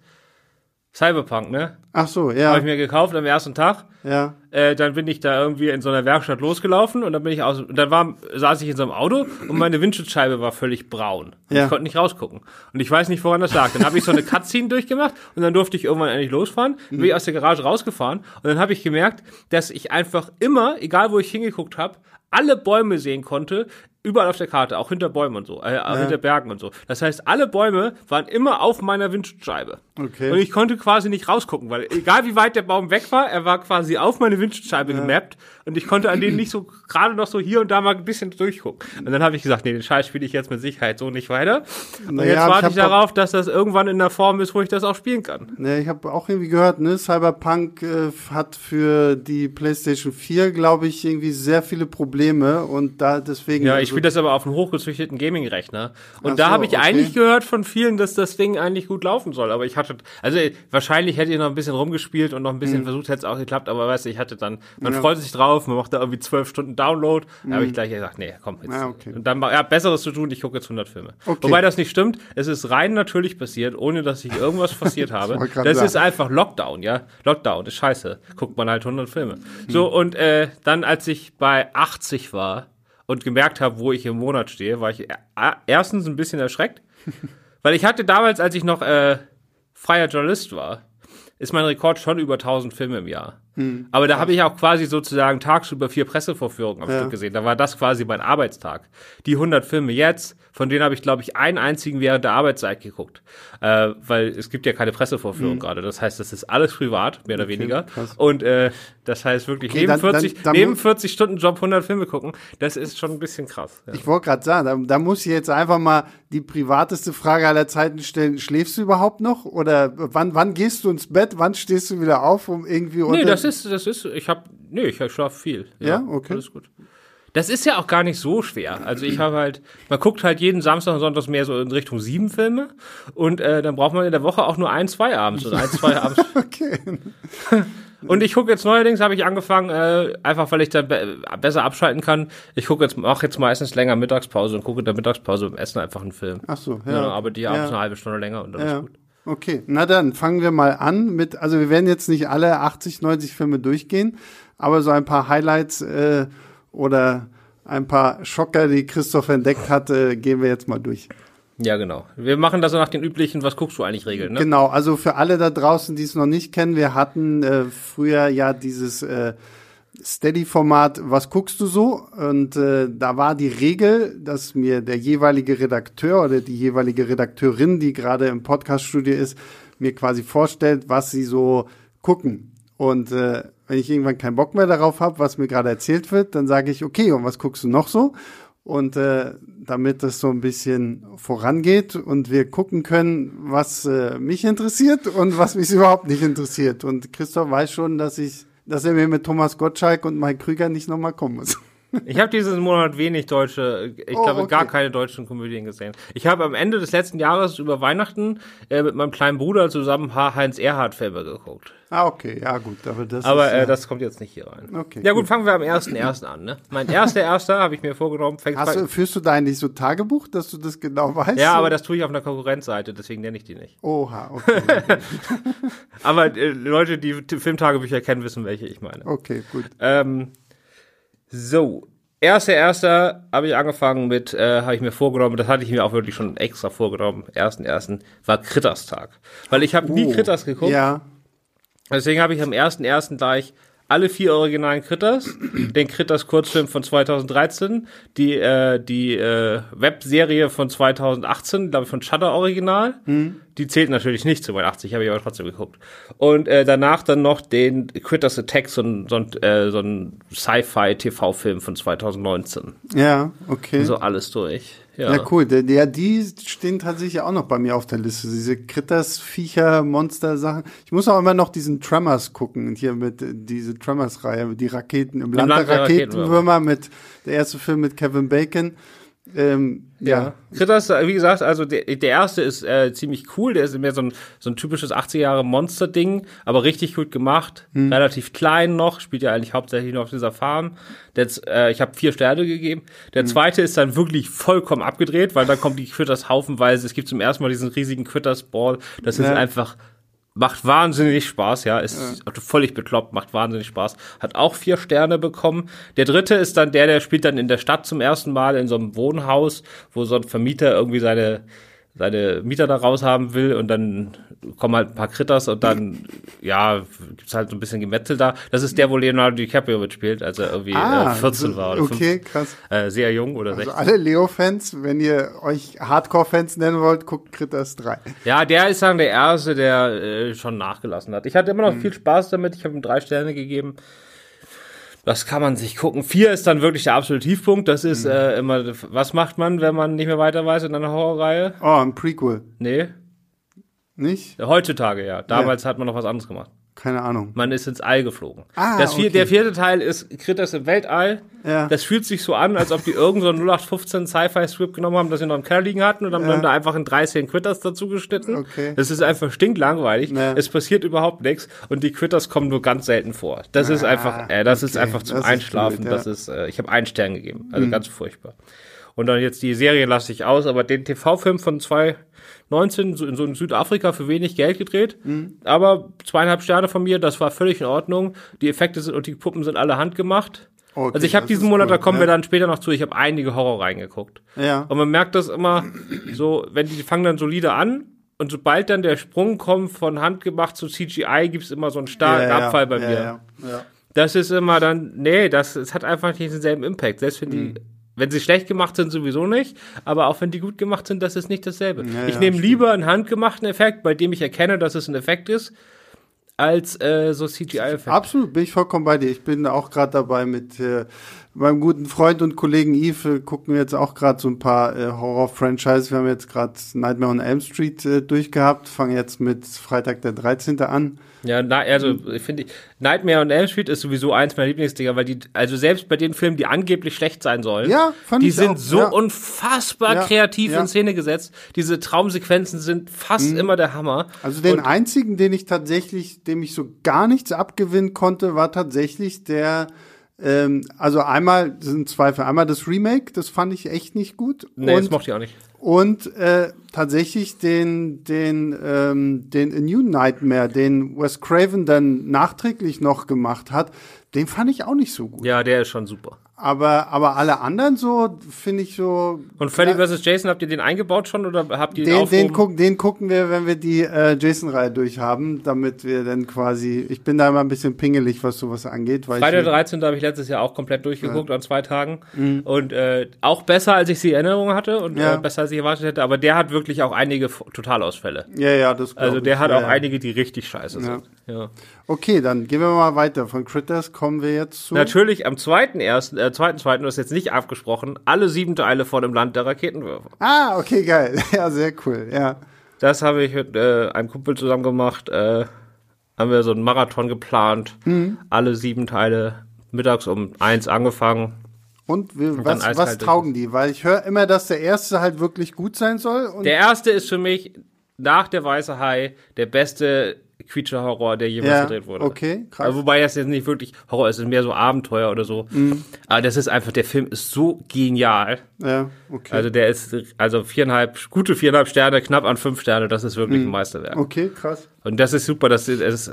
Speaker 2: Cyberpunk, ne?
Speaker 1: ach so,
Speaker 2: Habe
Speaker 1: ja,
Speaker 2: ich mir gekauft am ersten Tag.
Speaker 1: ja,
Speaker 2: Äh, dann bin ich da irgendwie in so einer Werkstatt losgelaufen und dann bin ich aus, und dann war, saß ich in so einem Auto und meine Windschutzscheibe war völlig braun. Und
Speaker 1: Ja.
Speaker 2: Ich konnte nicht rausgucken. Und ich weiß nicht, woran das lag. Dann habe ich so eine Cutscene durchgemacht und dann durfte ich irgendwann endlich losfahren. Dann bin ich aus der Garage rausgefahren und dann habe ich gemerkt, dass ich einfach immer, egal wo ich hingeguckt habe, alle Bäume sehen konnte, überall auf der Karte, auch hinter Bäumen und so, äh, hinter Bergen und so. Das heißt, alle Bäume waren immer auf meiner Windschutzscheibe.
Speaker 1: Okay.
Speaker 2: Und ich konnte quasi nicht rausgucken, weil egal wie weit der Baum weg war, er war quasi auf meine Windschutzscheibe gemappt und ich konnte an denen nicht so gerade noch so hier und da mal ein bisschen durchgucken. Und dann habe ich gesagt, nee, den Scheiß spiele ich jetzt mit Sicherheit so nicht weiter. Und
Speaker 1: Naja,
Speaker 2: jetzt
Speaker 1: ich
Speaker 2: warte ich,
Speaker 1: doch-
Speaker 2: darauf, dass das irgendwann in der Form ist, wo ich das auch spielen kann.
Speaker 1: Ne, ich habe auch irgendwie gehört, ne, Cyberpunk äh, hat für die PlayStation 4, glaube ich, irgendwie sehr viele Probleme und da deswegen.
Speaker 2: Ja, ich spiele das aber auf einem hochgezüchteten Gaming-Rechner. Und
Speaker 1: Ach
Speaker 2: da
Speaker 1: so,
Speaker 2: habe ich
Speaker 1: okay.
Speaker 2: eigentlich gehört von vielen, dass das Ding eigentlich gut laufen soll. Aber ich hatte, also wahrscheinlich hätte ich noch ein bisschen rumgespielt und noch ein bisschen versucht, hätte es auch geklappt. Aber weißt du, ich hatte dann, man
Speaker 1: Hm. Ja.
Speaker 2: freut sich drauf, man macht da irgendwie zwölf Stunden Download. Da habe ich gleich gesagt, nee, komm jetzt.
Speaker 1: Ah, okay.
Speaker 2: Und dann ja, besseres zu tun, ich gucke jetzt 100 Filme.
Speaker 1: Okay.
Speaker 2: Wobei das nicht stimmt. Es ist rein natürlich passiert, ohne dass ich irgendwas forciert habe. Das
Speaker 1: sagen.
Speaker 2: ist einfach Lockdown, ja. Lockdown ist scheiße. Guckt man halt 100 Filme. So, und äh, dann, als ich bei 80 war und gemerkt habe, wo ich im Monat stehe, war ich e- erstens ein bisschen erschreckt. weil ich hatte damals, als ich noch äh, freier Journalist war, ist mein Rekord schon über 1000 Filme im Jahr. Hm. Aber da habe ich auch quasi sozusagen tagsüber vier Pressevorführungen am ja. Stück gesehen. Da war das quasi mein Arbeitstag. Die 100 Filme jetzt, von denen habe ich, glaube ich, einen einzigen während der Arbeitszeit geguckt. Äh, weil es gibt ja keine Pressevorführung mhm. gerade. Das heißt, das ist alles privat, mehr oder okay, weniger. Krass. Und äh, das heißt wirklich, okay, neben, dann, 40, dann, dann neben 40 Stunden Job 100 Filme gucken, das ist schon ein bisschen krass.
Speaker 1: Ja. Ich wollte gerade sagen, da, muss ich jetzt einfach mal die privateste Frage aller Zeiten stellen. Schläfst du überhaupt noch? Oder wann, wann gehst du ins Bett? Wann stehst du wieder auf, um irgendwie
Speaker 2: unter Nee, ist, das ist, ich habe, nee, ich schlafe viel.
Speaker 1: Ja, ja, okay.
Speaker 2: Alles gut. Das ist ja auch gar nicht so schwer. Also ich habe halt, man guckt halt jeden Samstag und Sonntag mehr so in Richtung sieben Filme und äh, dann braucht man in der Woche auch nur ein, zwei abends oder ein, zwei abends. okay. Und ich gucke jetzt neuerdings, habe ich angefangen, äh, einfach weil ich da be besser abschalten kann. Ich gucke jetzt, mache jetzt meistens länger Mittagspause und gucke in der Mittagspause beim Essen einfach einen Film.
Speaker 1: Ach so,
Speaker 2: ja. ja dann arbeite ich abends ja. eine halbe Stunde länger und dann ja. ist gut.
Speaker 1: Okay, na dann fangen wir mal an mit, also wir werden jetzt nicht alle 80, 90 Filme durchgehen, aber so ein paar Highlights äh, oder ein paar Schocker, die Christoph entdeckt hat, äh, gehen wir jetzt mal durch.
Speaker 2: Ja, genau. Wir machen das so nach den üblichen, was guckst du eigentlich Regeln, ne?
Speaker 1: Genau, also für alle da draußen, die es noch nicht kennen, wir hatten äh, früher ja dieses äh, Steady-Format, was guckst du so? Und äh, da war die Regel, dass mir der jeweilige Redakteur oder die jeweilige Redakteurin, die gerade im Podcaststudio ist, mir quasi vorstellt, was sie so gucken. Und äh, wenn ich irgendwann keinen Bock mehr darauf habe, was mir gerade erzählt wird, dann sage ich, okay, und was guckst du noch so? Und äh, damit das so ein bisschen vorangeht und wir gucken können, was äh, mich interessiert und was mich überhaupt nicht interessiert. Und Christoph weiß schon, dass ich, dass er mir mit Thomas Gottschalk und Mike Krüger nicht nochmal kommen muss.
Speaker 2: Ich habe diesen Monat wenig deutsche, ich oh, glaube okay. gar keine deutschen Komödien gesehen. Ich habe am Ende des letzten Jahres über Weihnachten äh, mit meinem kleinen Bruder zusammen Heinz Erhardt Filme geguckt.
Speaker 1: Ah, okay, ja gut, aber das
Speaker 2: Aber ist, äh, das kommt jetzt nicht hier rein. Okay. Ja gut, gut. fangen wir am ersten ersten an, ne? Mein erster erster habe ich mir vorgenommen,
Speaker 1: fängt Hast du, führst du da eigentlich so Tagebuch, dass du das genau weißt?
Speaker 2: Ja, aber das tue ich auf einer Konkurrenzseite, deswegen nenne ich die nicht.
Speaker 1: Oha, okay.
Speaker 2: aber äh, Leute, die Filmtagebücher kennen, wissen, welche ich meine.
Speaker 1: Okay, gut.
Speaker 2: Ähm, so, erster, erster habe ich angefangen mit, äh, habe ich mir vorgenommen, das hatte ich mir auch wirklich schon extra vorgenommen, ersten, ersten, war Kritterstag. Weil ich habe oh, nie Kritters geguckt.
Speaker 1: Ja.
Speaker 2: Deswegen habe ich am ersten, ersten gleich alle vier originalen Critters, den Critters Kurzfilm von 2013, die äh, die äh, Webserie von 2018, glaube ich von Shutter Original, mhm. die zählt natürlich nicht zu meinen 80, habe ich aber trotzdem geguckt. Und äh, danach dann noch den Critters Attack, so ein, so ein, äh, so ein Sci-Fi TV-Film von 2019.
Speaker 1: Ja, okay.
Speaker 2: So alles durch.
Speaker 1: Ja, ja cool. Der, der, die stehen tatsächlich auch noch bei mir auf der Liste. Diese Critters, Viecher, Monster-Sachen. Ich muss auch immer noch diesen Tremors gucken. Hier mit äh, diese Tremors-Reihe, die Raketen im, Im Land, Land der Raketenwürmer mit der erste Film mit Kevin Bacon. Ähm, ja.
Speaker 2: ja. Critters, wie gesagt, also der, der erste ist äh, ziemlich cool. Der ist mehr so ein, so ein typisches 80 Jahre Monster-Ding, aber richtig gut gemacht. Hm. Relativ klein noch, spielt ja eigentlich hauptsächlich nur auf dieser Farm. Der, äh, ich habe vier Sterne gegeben. Der hm. zweite ist dann wirklich vollkommen abgedreht, weil dann kommen die Critters haufenweise. Es gibt zum ersten Mal diesen riesigen Critters-Ball. Das ja. ist einfach macht wahnsinnig Spaß, ja, ist ja. völlig bekloppt, macht wahnsinnig Spaß. Hat auch vier Sterne bekommen. Der dritte ist dann der, der spielt dann in der Stadt zum ersten Mal in so einem Wohnhaus, wo so ein Vermieter irgendwie seine seine Mieter da raus haben will und dann kommen halt ein paar Kritters und dann, ja, gibt's halt so ein bisschen Gemetzel da. Das ist der, wo Leonardo DiCaprio mitspielt, als er irgendwie ah, äh, 14 war. Oder
Speaker 1: okay, 15, krass.
Speaker 2: Äh, sehr jung oder
Speaker 1: also
Speaker 2: 16.
Speaker 1: alle Leo-Fans, wenn ihr euch Hardcore-Fans nennen wollt, guckt Kritters 3.
Speaker 2: Ja, der ist dann der Erste, der äh, schon nachgelassen hat. Ich hatte immer noch hm. viel Spaß damit. Ich habe ihm drei Sterne gegeben. Das kann man sich gucken. Vier ist dann wirklich der absolute Tiefpunkt. Das ist mhm. äh, immer, was macht man, wenn man nicht mehr weiter weiß in einer Horrorreihe?
Speaker 1: Oh, ein Prequel.
Speaker 2: Nee.
Speaker 1: Nicht?
Speaker 2: Heutzutage ja. Damals ja. hat man noch was anderes gemacht.
Speaker 1: Keine Ahnung.
Speaker 2: Man ist ins All geflogen.
Speaker 1: Ah,
Speaker 2: das
Speaker 1: vier,
Speaker 2: okay. Der vierte Teil ist Critters im Weltall. Ja. Das fühlt sich so an, als ob die irgendein so 0815 Sci-Fi-Script genommen haben, das sie noch im Keller liegen hatten und haben ja. dann da einfach in 13 Critters dazu geschnitten.
Speaker 1: Okay.
Speaker 2: Das ist einfach stinklangweilig. Ja. Es passiert überhaupt nichts und die Critters kommen nur ganz selten vor. Das ah, ist einfach, äh, das okay. ist einfach zum das Einschlafen. Blöd, ja. Das ist, äh, ich habe einen Stern gegeben. Also mhm. ganz furchtbar. Und dann jetzt die Serie lasse ich aus, aber den TV-Film von zwei 19 so in, so in Südafrika für wenig Geld gedreht. Mhm. Aber zweieinhalb Sterne von mir, das war völlig in Ordnung. Die Effekte sind und die Puppen sind alle handgemacht. Okay, also ich habe diesen Monat, cool, da kommen ja. wir dann später noch zu, ich habe einige Horror reingeguckt.
Speaker 1: Ja.
Speaker 2: Und man merkt das immer so, wenn die, die fangen dann solide an und sobald dann der Sprung kommt von handgemacht zu CGI, gibt's immer so einen starken
Speaker 1: Ja, ja,
Speaker 2: Abfall bei
Speaker 1: ja,
Speaker 2: mir.
Speaker 1: Ja, ja.
Speaker 2: Das ist immer dann, nee, das, es hat einfach nicht denselben Impact. Selbst wenn die,
Speaker 1: Mhm.
Speaker 2: Wenn sie schlecht gemacht sind, sowieso nicht, aber auch wenn die gut gemacht sind, das ist nicht dasselbe.
Speaker 1: Ja,
Speaker 2: ich nehme lieber einen handgemachten Effekt, bei dem ich erkenne, dass es ein Effekt ist, als äh, so CGI-Effekt.
Speaker 1: Absolut, bin ich vollkommen bei dir. Ich bin auch gerade dabei mit äh, meinem guten Freund und Kollegen Yves, äh, gucken wir jetzt auch gerade so ein paar äh, Horror-Franchises. Wir haben jetzt gerade Nightmare on Elm Street äh, durchgehabt, fangen jetzt mit Freitag der 13. an.
Speaker 2: Ja, na, also ich finde, Nightmare on Elm Street ist sowieso eins meiner Lieblingsdinger, weil die, also selbst bei den Filmen, die angeblich schlecht sein sollen,
Speaker 1: Ja, fand
Speaker 2: die
Speaker 1: ich
Speaker 2: sind
Speaker 1: auch,
Speaker 2: so
Speaker 1: ja.
Speaker 2: unfassbar
Speaker 1: Ja,
Speaker 2: kreativ
Speaker 1: ja.
Speaker 2: in Szene gesetzt. Diese Traumsequenzen sind fast immer der Hammer.
Speaker 1: Also den
Speaker 2: Und-
Speaker 1: einzigen, den ich tatsächlich, dem ich so gar nichts abgewinnen konnte, war tatsächlich der, ähm, also einmal, das sind zwei Filme, einmal das Remake, das fand ich echt nicht gut.
Speaker 2: Nee, das
Speaker 1: und
Speaker 2: mochte ich auch nicht.
Speaker 1: Und äh, tatsächlich den, den, ähm, den A New Nightmare, den Wes Craven dann nachträglich noch gemacht hat, den fand ich auch nicht so gut.
Speaker 2: Ja, der ist schon super.
Speaker 1: Aber, aber alle anderen so, finde ich so.
Speaker 2: Und Freddy
Speaker 1: Ja,
Speaker 2: vs. Jason, habt ihr den eingebaut schon oder habt ihr
Speaker 1: den, den,
Speaker 2: aufgehoben?
Speaker 1: gucken, den gucken wir, wenn wir die äh, Jason-Reihe durchhaben, damit wir dann quasi. Ich bin da immer ein bisschen pingelig, was sowas angeht, weil
Speaker 2: Freitag
Speaker 1: ich.
Speaker 2: der 13. habe ich letztes Jahr auch komplett durchgeguckt an zwei Tagen. Und äh, auch besser, als ich sie in Erinnerung hatte und
Speaker 1: Mhm. Ja.
Speaker 2: äh, besser, als ich erwartet hätte. Aber der hat wirklich auch einige Totalausfälle.
Speaker 1: Ja, ja, das
Speaker 2: Also der
Speaker 1: ich,
Speaker 2: hat
Speaker 1: ja,
Speaker 2: auch
Speaker 1: ja.
Speaker 2: einige, die richtig scheiße sind. Ja.
Speaker 1: Okay, dann gehen wir mal weiter. Von Critters kommen wir jetzt zu.
Speaker 2: Natürlich am zweiten ersten, äh, zweiten, zweiten, du hast jetzt nicht abgesprochen, alle sieben Teile von dem Land der Raketenwürfer.
Speaker 1: Ah, okay, geil. Ja, sehr cool. Ja.
Speaker 2: Das habe ich mit äh, einem Kumpel zusammen gemacht. Äh, haben wir so einen Marathon geplant.
Speaker 1: Mhm.
Speaker 2: Alle sieben Teile mittags um eins angefangen.
Speaker 1: Und wir,
Speaker 2: dann
Speaker 1: was, was taugen die? Weil ich höre immer, dass der erste halt wirklich gut sein soll. Und
Speaker 2: Der erste ist für mich nach der Weiße Hai der beste Creature Horror, der jemals
Speaker 1: ja,
Speaker 2: gedreht wurde.
Speaker 1: okay, krass.
Speaker 2: Also, wobei das jetzt nicht wirklich Horror ist, es ist mehr so Abenteuer oder so.
Speaker 1: Mhm.
Speaker 2: Aber das ist einfach, der Film ist so genial.
Speaker 1: ja, okay.
Speaker 2: Also der ist also viereinhalb, gute viereinhalb Sterne, knapp an fünf Sterne, das ist wirklich ein Meisterwerk.
Speaker 1: okay, krass.
Speaker 2: Und das ist super, das ist,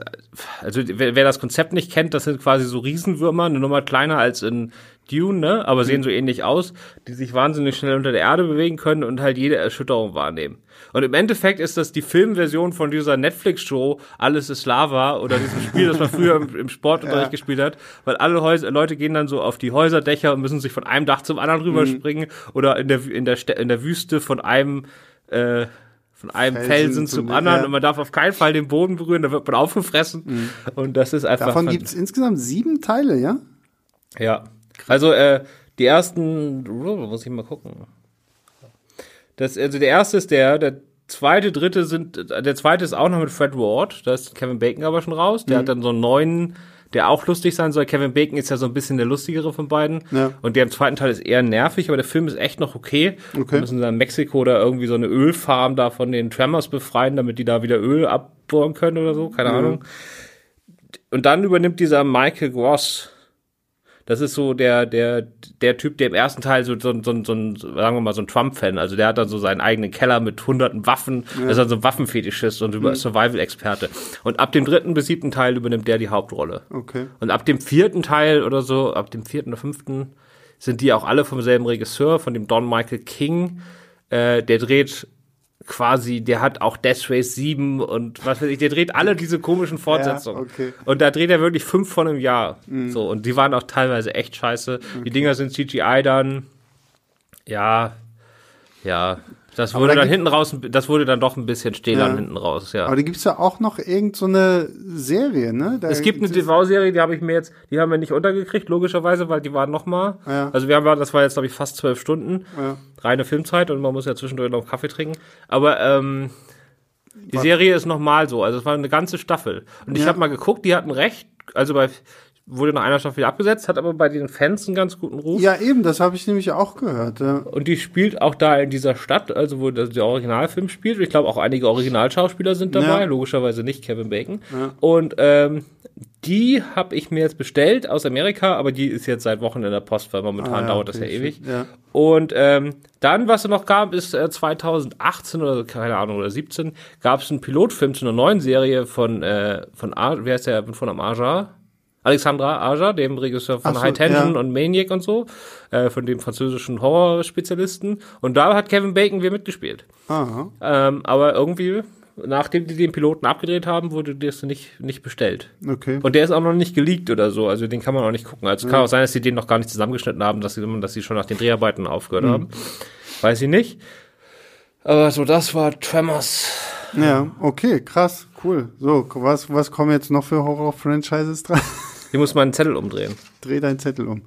Speaker 2: also wer, wer das Konzept nicht kennt, das sind quasi so Riesenwürmer, eine Nummer kleiner als in Dune, ne, aber sehen so ähnlich aus, die sich wahnsinnig schnell unter der Erde bewegen können und halt jede Erschütterung wahrnehmen. Und im Endeffekt ist das die Filmversion von dieser Netflix-Show Alles ist Lava oder diesem Spiel, das man früher im, im Sportunterricht
Speaker 1: Ja.
Speaker 2: gespielt hat, weil alle Häuser, Leute gehen dann so auf die Häuserdächer und müssen sich von einem Dach zum anderen rüberspringen oder in der in der in der Wüste von einem äh, von einem
Speaker 1: Felsen
Speaker 2: Felsen,
Speaker 1: zum-
Speaker 2: zum anderen
Speaker 1: ja.
Speaker 2: und man darf auf keinen Fall den Boden berühren, da wird man aufgefressen. Und das ist einfach.
Speaker 1: Davon
Speaker 2: fan-
Speaker 1: gibt's insgesamt sieben Teile, ja?
Speaker 2: Ja. Also, äh, die ersten, muss ich mal gucken. Das, also der erste ist der, der zweite, dritte sind, der zweite ist auch noch mit Fred Ward, da ist Kevin Bacon aber schon raus. Der hat dann so einen neuen, der auch lustig sein soll. Kevin Bacon ist ja so ein bisschen der lustigere von beiden.
Speaker 1: Ja.
Speaker 2: Und der im zweiten Teil ist eher nervig, aber der Film ist echt noch okay.
Speaker 1: Okay.
Speaker 2: Wir müssen dann Mexiko da irgendwie so eine Ölfarm da von den Tremors befreien, damit die da wieder Öl abbohren können oder so, keine Ahnung. Und dann übernimmt dieser Michael Gross, das ist so der, der, der Typ, der im ersten Teil so, so, so, so ein, sagen wir mal, so ein Trump-Fan, also der hat dann so seinen eigenen Keller mit hunderten Waffen, das ist dann so ein Waffenfetischist und über Survival-Experte. Und ab dem dritten bis siebten Teil übernimmt der die Hauptrolle.
Speaker 1: Okay.
Speaker 2: Und ab dem vierten Teil oder so, ab dem vierten oder fünften, sind die auch alle vom selben Regisseur, von dem Don Michael King. Äh, der dreht quasi, der hat auch Death Race 7 und was weiß ich, der dreht alle diese komischen Fortsetzungen.
Speaker 1: okay.
Speaker 2: Und da dreht er wirklich fünf von im Jahr. So, und die waren auch teilweise echt scheiße. Die Dinger sind CGI dann, ja, ja. Das wurde
Speaker 1: da
Speaker 2: dann
Speaker 1: gibt-
Speaker 2: hinten raus, das wurde dann doch ein bisschen stählern
Speaker 1: Ja.
Speaker 2: hinten raus, ja.
Speaker 1: Aber da gibt's ja auch noch irgend so eine Serie, ne? Da
Speaker 2: Es gibt eine TV-Serie, die habe ich mir jetzt, die haben wir nicht untergekriegt, logischerweise, weil die waren noch mal.
Speaker 1: Ja.
Speaker 2: Also wir haben, das war jetzt glaube ich fast zwölf Stunden,
Speaker 1: Ja.
Speaker 2: reine Filmzeit und man muss ja zwischendurch noch Kaffee trinken. Aber ähm, die Serie ist nochmal so, also es war eine ganze Staffel. Und ich
Speaker 1: Ja.
Speaker 2: habe mal geguckt, die hatten recht, also bei wurde nach einer Staffel wieder abgesetzt, hat aber bei den Fans einen ganz guten Ruf.
Speaker 1: Ja, eben, das habe ich nämlich auch gehört. Ja.
Speaker 2: Und die spielt auch da in dieser Stadt, also wo der Originalfilm spielt. Ich glaube, auch einige Originalschauspieler sind dabei,
Speaker 1: Ja.
Speaker 2: logischerweise nicht Kevin Bacon. Und ähm, die habe ich mir jetzt bestellt aus Amerika, aber die ist jetzt seit Wochen in der Post, weil momentan
Speaker 1: Ah, ja,
Speaker 2: dauert das ja
Speaker 1: okay,
Speaker 2: ewig.
Speaker 1: ja.
Speaker 2: Und ähm, dann, was noch gab, ist äh, 2018 oder keine Ahnung, oder 17, gab es einen Pilotfilm zu einer neuen Serie von, äh, von Ar wer ist der von am Aja? Alexandra Aja, dem Regisseur von
Speaker 1: so,
Speaker 2: High Tension
Speaker 1: ja.
Speaker 2: und Maniac und so, äh, von dem französischen Horrorspezialisten. Und da hat Kevin Bacon wieder mitgespielt.
Speaker 1: Aha.
Speaker 2: Ähm, aber irgendwie, nachdem die den Piloten abgedreht haben, wurde das nicht, nicht bestellt.
Speaker 1: Okay.
Speaker 2: Und der ist auch noch nicht geleakt oder so, also den kann man auch nicht gucken. Also es kann auch sein, dass sie den noch gar nicht zusammengeschnitten haben, dass sie, dass sie schon nach den Dreharbeiten aufgehört haben. Weiß ich nicht. Aber so, das war Tremors.
Speaker 1: Ja, okay, krass, cool. So, was, was kommen jetzt noch für Horror-Franchises dran?
Speaker 2: Hier muss man einen Zettel umdrehen.
Speaker 1: Dreh deinen Zettel um.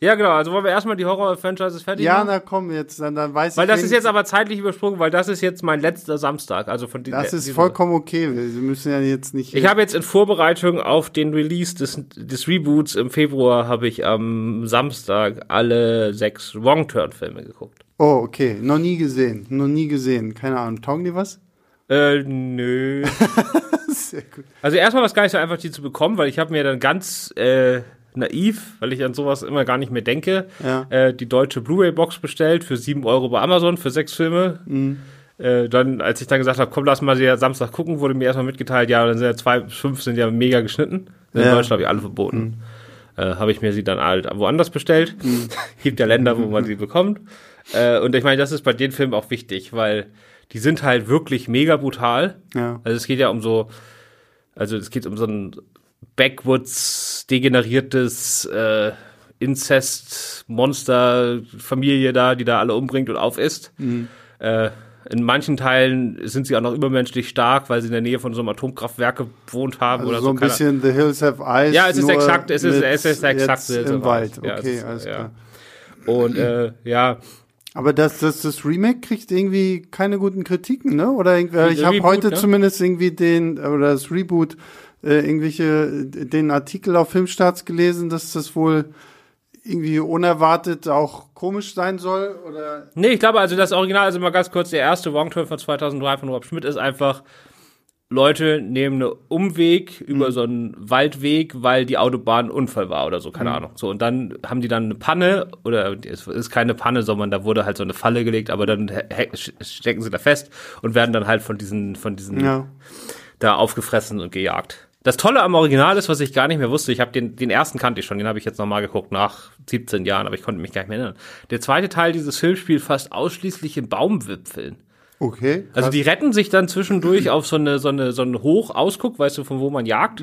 Speaker 2: Ja, genau. Also wollen wir erstmal die Horror-Franchises fertig
Speaker 1: Ja,
Speaker 2: machen?
Speaker 1: na komm, jetzt, dann, dann weiß
Speaker 2: Weil
Speaker 1: ich.
Speaker 2: das ist jetzt aber zeitlich übersprungen, weil das ist jetzt mein letzter Samstag. Also von
Speaker 1: Das ist vollkommen okay. Wir müssen ja jetzt nicht.
Speaker 2: Ich habe jetzt in Vorbereitung auf den Release des, des Reboots im Februar habe ich am Samstag alle sechs Wrong-Turn-Filme geguckt.
Speaker 1: oh, okay. Noch nie gesehen. Noch nie gesehen. Keine Ahnung. Taugen die was?
Speaker 2: Äh, nö.
Speaker 1: Sehr gut.
Speaker 2: Also erstmal war es gar nicht so einfach, die zu bekommen, weil ich habe mir dann ganz äh, naiv, weil ich an sowas immer gar nicht mehr denke,
Speaker 1: Ja.
Speaker 2: äh, die deutsche Blu-ray-Box bestellt für 7 Euro bei Amazon für sechs Filme.
Speaker 1: Mhm.
Speaker 2: Äh, dann, als ich dann gesagt habe, komm, lass mal sie ja Samstag gucken, wurde mir erstmal mitgeteilt, ja, dann sind ja zwei bis fünf sind ja mega geschnitten. In
Speaker 1: Ja. Mhm.
Speaker 2: Deutschland habe ich alle verboten. Äh, habe ich mir sie dann halt woanders bestellt.
Speaker 1: Mhm.
Speaker 2: Gibt ja Länder, wo man sie bekommt. Äh, und ich meine, das ist bei den Filmen auch wichtig, weil die sind halt wirklich mega brutal.
Speaker 1: Ja.
Speaker 2: Also es geht ja um so, also es geht um so ein Backwoods degeneriertes äh, Inzest-Monster-Familie da, die da alle umbringt und aufisst.
Speaker 1: Mhm.
Speaker 2: Äh, in manchen Teilen sind sie auch noch übermenschlich stark, weil sie in der Nähe von so einem Atomkraftwerk gewohnt haben
Speaker 1: Also
Speaker 2: oder
Speaker 1: so ein
Speaker 2: keine-
Speaker 1: bisschen The Hills Have Eyes.
Speaker 2: Ja, es ist
Speaker 1: nur
Speaker 2: exakt, es ist, es ist exakt The Hills
Speaker 1: im Wald.
Speaker 2: Eyes. Ja,
Speaker 1: Okay,
Speaker 2: ist,
Speaker 1: alles
Speaker 2: ja.
Speaker 1: klar.
Speaker 2: Und äh, ja,
Speaker 1: Aber das, das, das Remake kriegt irgendwie keine guten Kritiken, ne? Oder irgendwie, ich habe heute
Speaker 2: ne?
Speaker 1: zumindest irgendwie den, oder das Reboot, äh, irgendwelche, den Artikel auf Filmstarts gelesen, dass das wohl irgendwie unerwartet auch komisch sein soll, oder?
Speaker 2: Nee, ich glaube, also das Original, also mal ganz kurz, der erste Wrong Turn von 2003 von Rob Schmidt ist einfach, Leute nehmen einen Umweg über so einen Waldweg, weil die Autobahn ein Unfall war oder so, keine Ahnung. So, und dann haben die dann eine Panne, oder es ist keine Panne, sondern da wurde halt so eine Falle gelegt, aber dann stecken sie da fest und werden dann halt von diesen, von diesen
Speaker 1: Ja.
Speaker 2: da aufgefressen und gejagt. Das Tolle am Original ist, was ich gar nicht mehr wusste, ich habe den, den ersten kannte ich schon, den habe ich jetzt nochmal geguckt nach 17 Jahren, aber ich konnte mich gar nicht mehr erinnern. Der zweite Teil dieses Films spielt fast ausschließlich in Baumwipfeln.
Speaker 1: Okay.
Speaker 2: Also die retten sich dann zwischendurch auf so eine, so eine, so einen Hochausguck, weißt du, von wo man jagt.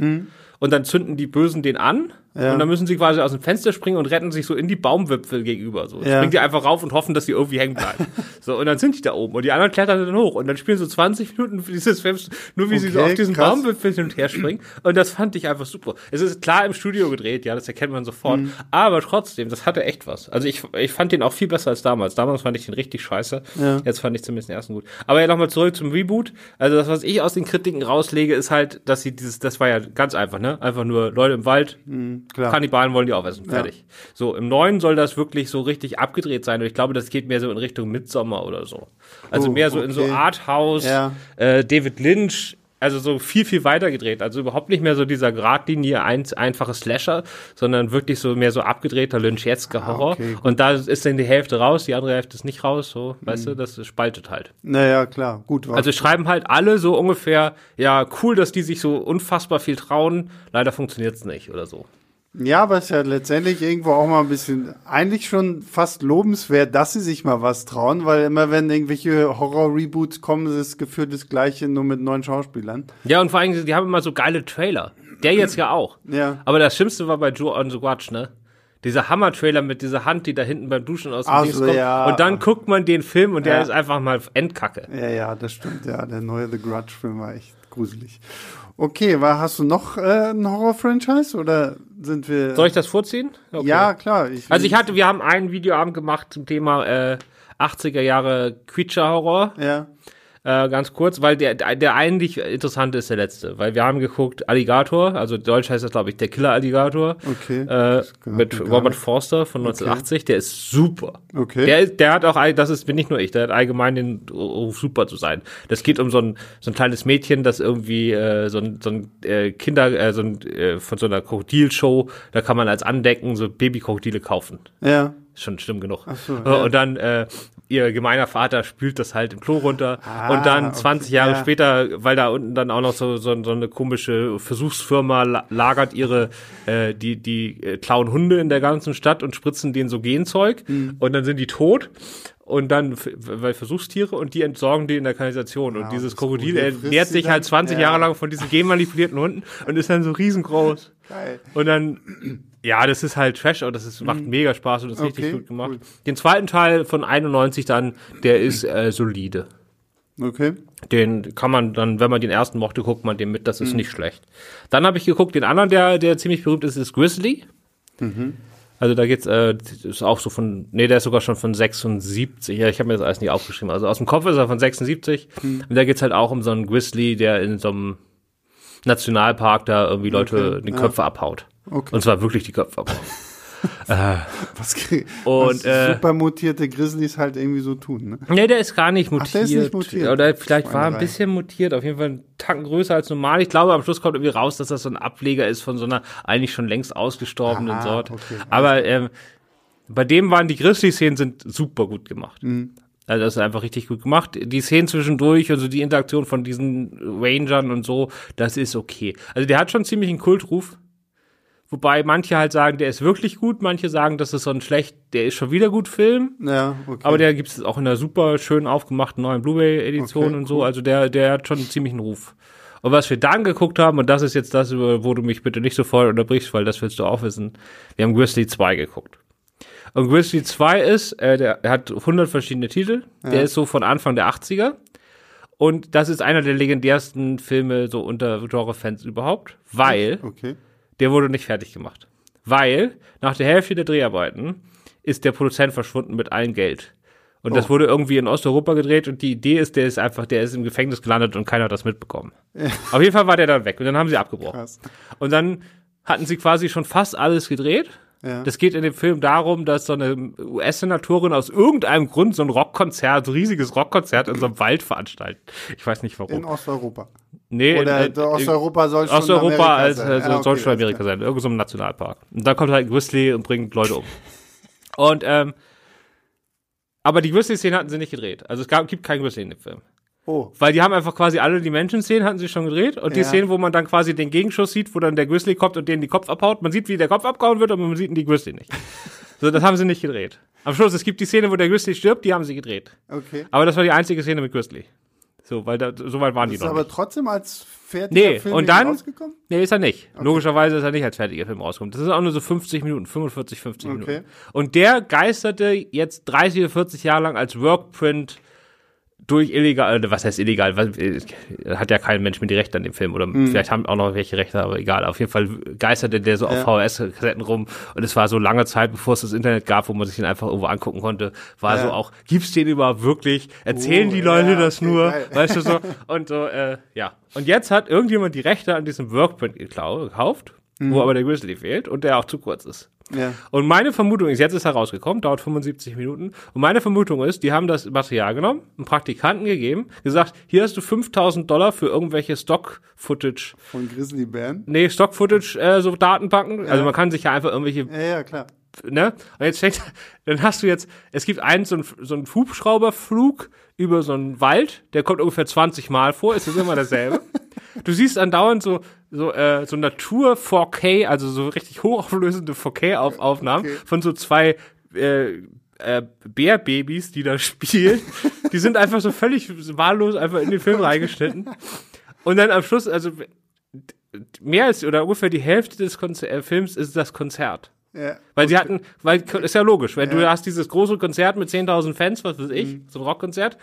Speaker 2: Und dann zünden die Bösen den an.
Speaker 1: Ja.
Speaker 2: Und dann müssen sie quasi aus dem Fenster springen und retten sich so in die Baumwipfel gegenüber. So.
Speaker 1: Ja.
Speaker 2: Springen die einfach rauf und hoffen, dass die irgendwie hängen bleiben. so, und dann sind die da oben. Und die anderen klettern dann hoch. Und dann spielen so 20 Minuten für dieses Film, nur wie sie so
Speaker 1: Okay,
Speaker 2: auf diesen
Speaker 1: krass.
Speaker 2: Baumwipfel hin und her springen. Und das fand ich einfach super. Es ist klar im Studio gedreht, ja, das erkennt man sofort.
Speaker 1: Mhm.
Speaker 2: Aber trotzdem, das hatte echt was. Also ich, ich fand den auch viel besser als damals. Damals fand ich den richtig scheiße.
Speaker 1: Ja.
Speaker 2: Jetzt fand ich zumindest den ersten gut. Aber ja, nochmal zurück zum Reboot. Also das, was ich aus den Kritiken rauslege, ist halt, dass sie dieses, das war ja ganz einfach, ne? Einfach nur Leute im Wald,
Speaker 1: klar.
Speaker 2: Kannibalen wollen die aufessen. Fertig. So, im neuen soll das wirklich so richtig abgedreht sein. Und ich glaube, das geht mehr so in Richtung Midsommer oder so. Also
Speaker 1: Oh,
Speaker 2: mehr so in so
Speaker 1: okay.
Speaker 2: Arthouse,
Speaker 1: Ja.
Speaker 2: äh, David Lynch, also so viel, viel weiter gedreht. Also überhaupt nicht mehr so dieser Gradlinie ein, einfache Slasher, sondern wirklich so mehr so abgedrehter Lynchiesker Horror.
Speaker 1: Ah, okay.
Speaker 2: Und da ist dann die Hälfte raus, die andere Hälfte ist nicht raus, so, weißt du, das spaltet halt.
Speaker 1: Naja, klar, gut. war-
Speaker 2: Also schreiben halt alle so ungefähr, ja, cool, dass die sich so unfassbar viel trauen, leider funktioniert's nicht oder so.
Speaker 1: Ja, aber es ist ja letztendlich irgendwo auch mal ein bisschen, eigentlich schon fast lobenswert, dass sie sich mal was trauen, weil immer wenn irgendwelche Horror-Reboots kommen, ist es gefühlt das Gleiche, nur mit neuen Schauspielern.
Speaker 2: Ja, und vor allem, die haben immer so geile Trailer. Der jetzt ja auch.
Speaker 1: Ja.
Speaker 2: Aber das Schlimmste war bei Joe on the Watch, ne? Dieser Hammer-Trailer mit dieser Hand, die da hinten beim Duschen aus dem
Speaker 1: Ach
Speaker 2: Dings kommt.
Speaker 1: ja.
Speaker 2: Und dann guckt man den Film und der
Speaker 1: Ja.
Speaker 2: ist einfach mal Endkacke.
Speaker 1: Ja, ja, das stimmt, ja. Der neue The Grudge-Film war echt gruselig. Okay, war, hast du noch äh, ein Horror-Franchise oder sind wir.
Speaker 2: Soll ich das vorziehen? Okay.
Speaker 1: Ja, klar. Ich,
Speaker 2: Also ich hatte, wir haben einen Videoabend gemacht zum Thema äh, 80er Jahre Creature-Horror.
Speaker 1: Ja.
Speaker 2: Äh, ganz kurz, weil der, der eigentlich interessante ist der letzte. Weil wir haben geguckt, Alligator, also Deutsch heißt das, glaube ich, der Killer-Alligator.
Speaker 1: Okay.
Speaker 2: Äh, mit Robert. Forster von 1980, der ist super.
Speaker 1: Okay.
Speaker 2: Der, der hat auch, das ist bin nicht nur ich, der hat allgemein den Ruf, super zu sein. Das geht um so ein, so ein kleines Mädchen, das irgendwie äh, so ein, so ein äh, Kinder, äh, so ein, äh, von so einer Krokodilshow, da kann man als Andecken so Babykrokodile kaufen.
Speaker 1: Ja.
Speaker 2: schon schlimm genug.
Speaker 1: so,
Speaker 2: Äh,
Speaker 1: ja.
Speaker 2: Und dann äh, ihr gemeiner Vater spült das halt im Klo runter
Speaker 1: Ah,
Speaker 2: und dann
Speaker 1: okay,
Speaker 2: 20 Jahre
Speaker 1: ja.
Speaker 2: später, weil da unten dann auch noch so, so, so eine komische Versuchsfirma la lagert ihre, äh, die, die äh, klauen Hunde in der ganzen Stadt und spritzen denen so Genzeug
Speaker 1: Mhm.
Speaker 2: und dann sind die tot und dann, weil Versuchstiere und die entsorgen die in der Kanalisation und
Speaker 1: Ja,
Speaker 2: dieses Krokodil ernährt
Speaker 1: sie
Speaker 2: sich halt 20
Speaker 1: Ja.
Speaker 2: Jahre lang von diesen genmanipulierten Hunden und ist dann so riesengroß.
Speaker 1: Geil.
Speaker 2: Und dann, ja, das ist halt Trash, aber das ist, macht mega Spaß und ist richtig
Speaker 1: Mhm. Okay,
Speaker 2: gut gemacht.
Speaker 1: cool.
Speaker 2: Den zweiten Teil von 91 dann, der ist äh, solide.
Speaker 1: Okay.
Speaker 2: Den kann man dann, wenn man den ersten mochte, guckt man den mit, das
Speaker 1: Mhm.
Speaker 2: ist nicht schlecht. Dann habe ich geguckt, den anderen, der, der ziemlich berühmt ist, ist Grizzly.
Speaker 1: Mhm.
Speaker 2: Also da geht's, äh, ist auch so von, nee, der ist sogar schon von 76. Ja, ich habe mir das alles nicht aufgeschrieben. Also aus dem Kopf ist er von 76.
Speaker 1: Mhm.
Speaker 2: Und da geht's halt auch um so einen Grizzly, der in so einem Nationalpark da irgendwie Leute
Speaker 1: Okay,
Speaker 2: die
Speaker 1: ja.
Speaker 2: Köpfe abhaut.
Speaker 1: Okay.
Speaker 2: Und zwar wirklich die Köpfe abhaut.
Speaker 1: Was, krie-
Speaker 2: Und,
Speaker 1: was
Speaker 2: äh,
Speaker 1: super mutierte Grizzlies halt irgendwie so tun, ne?
Speaker 2: Nee, der ist gar nicht mutiert.
Speaker 1: der ist nicht mutiert.
Speaker 2: Oder vielleicht war er ein bisschen mutiert, auf jeden Fall einen Tacken größer als normal. Ich glaube, am Schluss kommt irgendwie raus, dass das so ein Ableger ist von so einer eigentlich schon längst ausgestorbenen
Speaker 1: Aha,
Speaker 2: Sorte.
Speaker 1: okay.
Speaker 2: Aber ähm, bei dem waren die Grizzly-Szenen sind super gut gemacht.
Speaker 1: Mhm.
Speaker 2: Also das ist einfach richtig gut gemacht. Die Szenen zwischendurch, also die Interaktion von diesen Rangern und so, das ist okay. Also der hat schon ziemlich einen Kultruf. Wobei manche halt sagen, der ist wirklich gut, manche sagen, das ist so ein schlecht, der ist schon wieder gut Film.
Speaker 1: Ja, okay.
Speaker 2: Aber der gibt es auch in einer super schön aufgemachten neuen Blu-ray-Edition
Speaker 1: Okay,
Speaker 2: und so. Also der, der hat schon einen ziemlichen Ruf. Und was wir dann geguckt haben, und das ist jetzt das, wo du mich bitte nicht sofort unterbrichst, weil das willst du auch wissen. Wir haben Grizzly 2 geguckt. Und Grizzly 2 ist, äh, der, der hat 100 verschiedene Titel. Der ist so von Anfang der 80er. Und das ist einer der legendärsten Filme so unter Genre-Fans überhaupt, weil
Speaker 1: okay.
Speaker 2: der wurde nicht fertig gemacht. Weil nach der Hälfte der Dreharbeiten ist der Produzent verschwunden mit allem Geld. Und das
Speaker 1: Oh.
Speaker 2: wurde irgendwie in Osteuropa gedreht und die Idee ist, der ist einfach, der ist im Gefängnis gelandet und keiner hat das mitbekommen. Auf jeden Fall war der dann weg und dann haben sie abgebrochen.
Speaker 1: Krass.
Speaker 2: Und dann hatten sie quasi schon fast alles gedreht.
Speaker 1: Ja.
Speaker 2: Das geht in dem Film darum, dass so eine US-Senatorin aus irgendeinem Grund so ein Rockkonzert, so ein riesiges Rockkonzert in so einem Wald veranstaltet. Ich weiß nicht warum.
Speaker 1: In Osteuropa.
Speaker 2: nee,
Speaker 1: Oder
Speaker 2: in- in-
Speaker 1: Osteuropa soll schon
Speaker 2: Osteuropa als,
Speaker 1: sein.
Speaker 2: als
Speaker 1: Ja, okay,
Speaker 2: soll schon Amerika sein, irgend so ein Nationalpark. Und dann kommt halt Grizzly und bringt Leute um. Und ähm, aber die Grizzly-Szene hatten sie nicht gedreht. Also es gab, gibt kein Grizzly in dem Film.
Speaker 1: Oh,
Speaker 2: Weil die haben einfach quasi alle die Menschen-Szenen hatten sie schon gedreht und die
Speaker 1: Ja.
Speaker 2: Szenen, wo man dann quasi den Gegenschuss sieht, wo dann der Grizzly kommt und denen die Kopf abhaut. Man sieht, wie der Kopf abgehauen wird, aber man sieht die Grizzly nicht. so, das haben sie nicht gedreht. Am Schluss, es gibt die Szene, wo der Grizzly stirbt, die haben sie gedreht.
Speaker 1: okay.
Speaker 2: Aber das war die einzige Szene mit Grizzly. So, weil da, so weit waren die
Speaker 1: Ist
Speaker 2: noch
Speaker 1: aber
Speaker 2: nicht.
Speaker 1: trotzdem als fertiger
Speaker 2: Nee,
Speaker 1: Film
Speaker 2: und dann-
Speaker 1: rausgekommen?
Speaker 2: Nee, ist er nicht. Logischerweise ist er nicht als fertiger Film rausgekommen. Das ist auch nur so 50 Minuten, 45, 50
Speaker 1: Okay.
Speaker 2: Minuten. Und der geisterte jetzt 30 oder 40 Jahre lang als Workprint durch illegal, was heißt illegal? Was, äh, hat ja kein Mensch mehr die Rechte an dem Film oder
Speaker 1: Mhm.
Speaker 2: vielleicht haben auch noch welche Rechte, aber egal. Auf jeden Fall geisterte der so auf
Speaker 1: Ja.
Speaker 2: VHS-Kassetten rum und es war so lange Zeit, bevor es das Internet gab, wo man sich den einfach irgendwo angucken konnte, war
Speaker 1: Ja.
Speaker 2: so auch, gibt's den überhaupt wirklich? Erzählen
Speaker 1: Oh,
Speaker 2: die Leute
Speaker 1: ja,
Speaker 2: das nur?
Speaker 1: geil.
Speaker 2: Weißt du so? Und so, äh, ja. Und jetzt hat irgendjemand die Rechte an diesem Workprint gekauft,
Speaker 1: Mhm.
Speaker 2: wo aber der Grizzly fehlt und der auch zu kurz ist.
Speaker 1: Ja.
Speaker 2: Und meine Vermutung ist, jetzt ist er rausgekommen, dauert 75 Minuten. Und meine Vermutung ist, die haben das Material genommen, einen Praktikanten gegeben, gesagt, hier hast du 5000 Dollar für irgendwelche Stock-Footage,
Speaker 1: Von Grizzly Band.
Speaker 2: nee, Stock-Footage, äh, so Datenbanken. Also man kann sich ja einfach irgendwelche
Speaker 1: Ja, ja, klar.
Speaker 2: ne? Und jetzt fängt, dann hast du jetzt, es gibt einen, so einen, so einen Hubschrauberflug über so einen Wald, der kommt ungefähr 20 Mal vor, ist das immer dasselbe. Du siehst andauernd so, so, äh, so Natur 4K, also so richtig hochauflösende 4K-Aufnahmen
Speaker 1: Okay.
Speaker 2: von so zwei, äh, äh, Bärbabys, die da spielen. Die sind einfach so völlig wahllos einfach in den Film reingeschnitten. Und dann am Schluss, also mehr als oder ungefähr die Hälfte des Konzer äh, Films ist das Konzert.
Speaker 1: Ja.
Speaker 2: Weil sie hatten, weil ist ja logisch, wenn du
Speaker 1: Ja. Mhm.
Speaker 2: hast dieses große Konzert mit 10.000 Fans, was weiß ich, so ein Rockkonzert,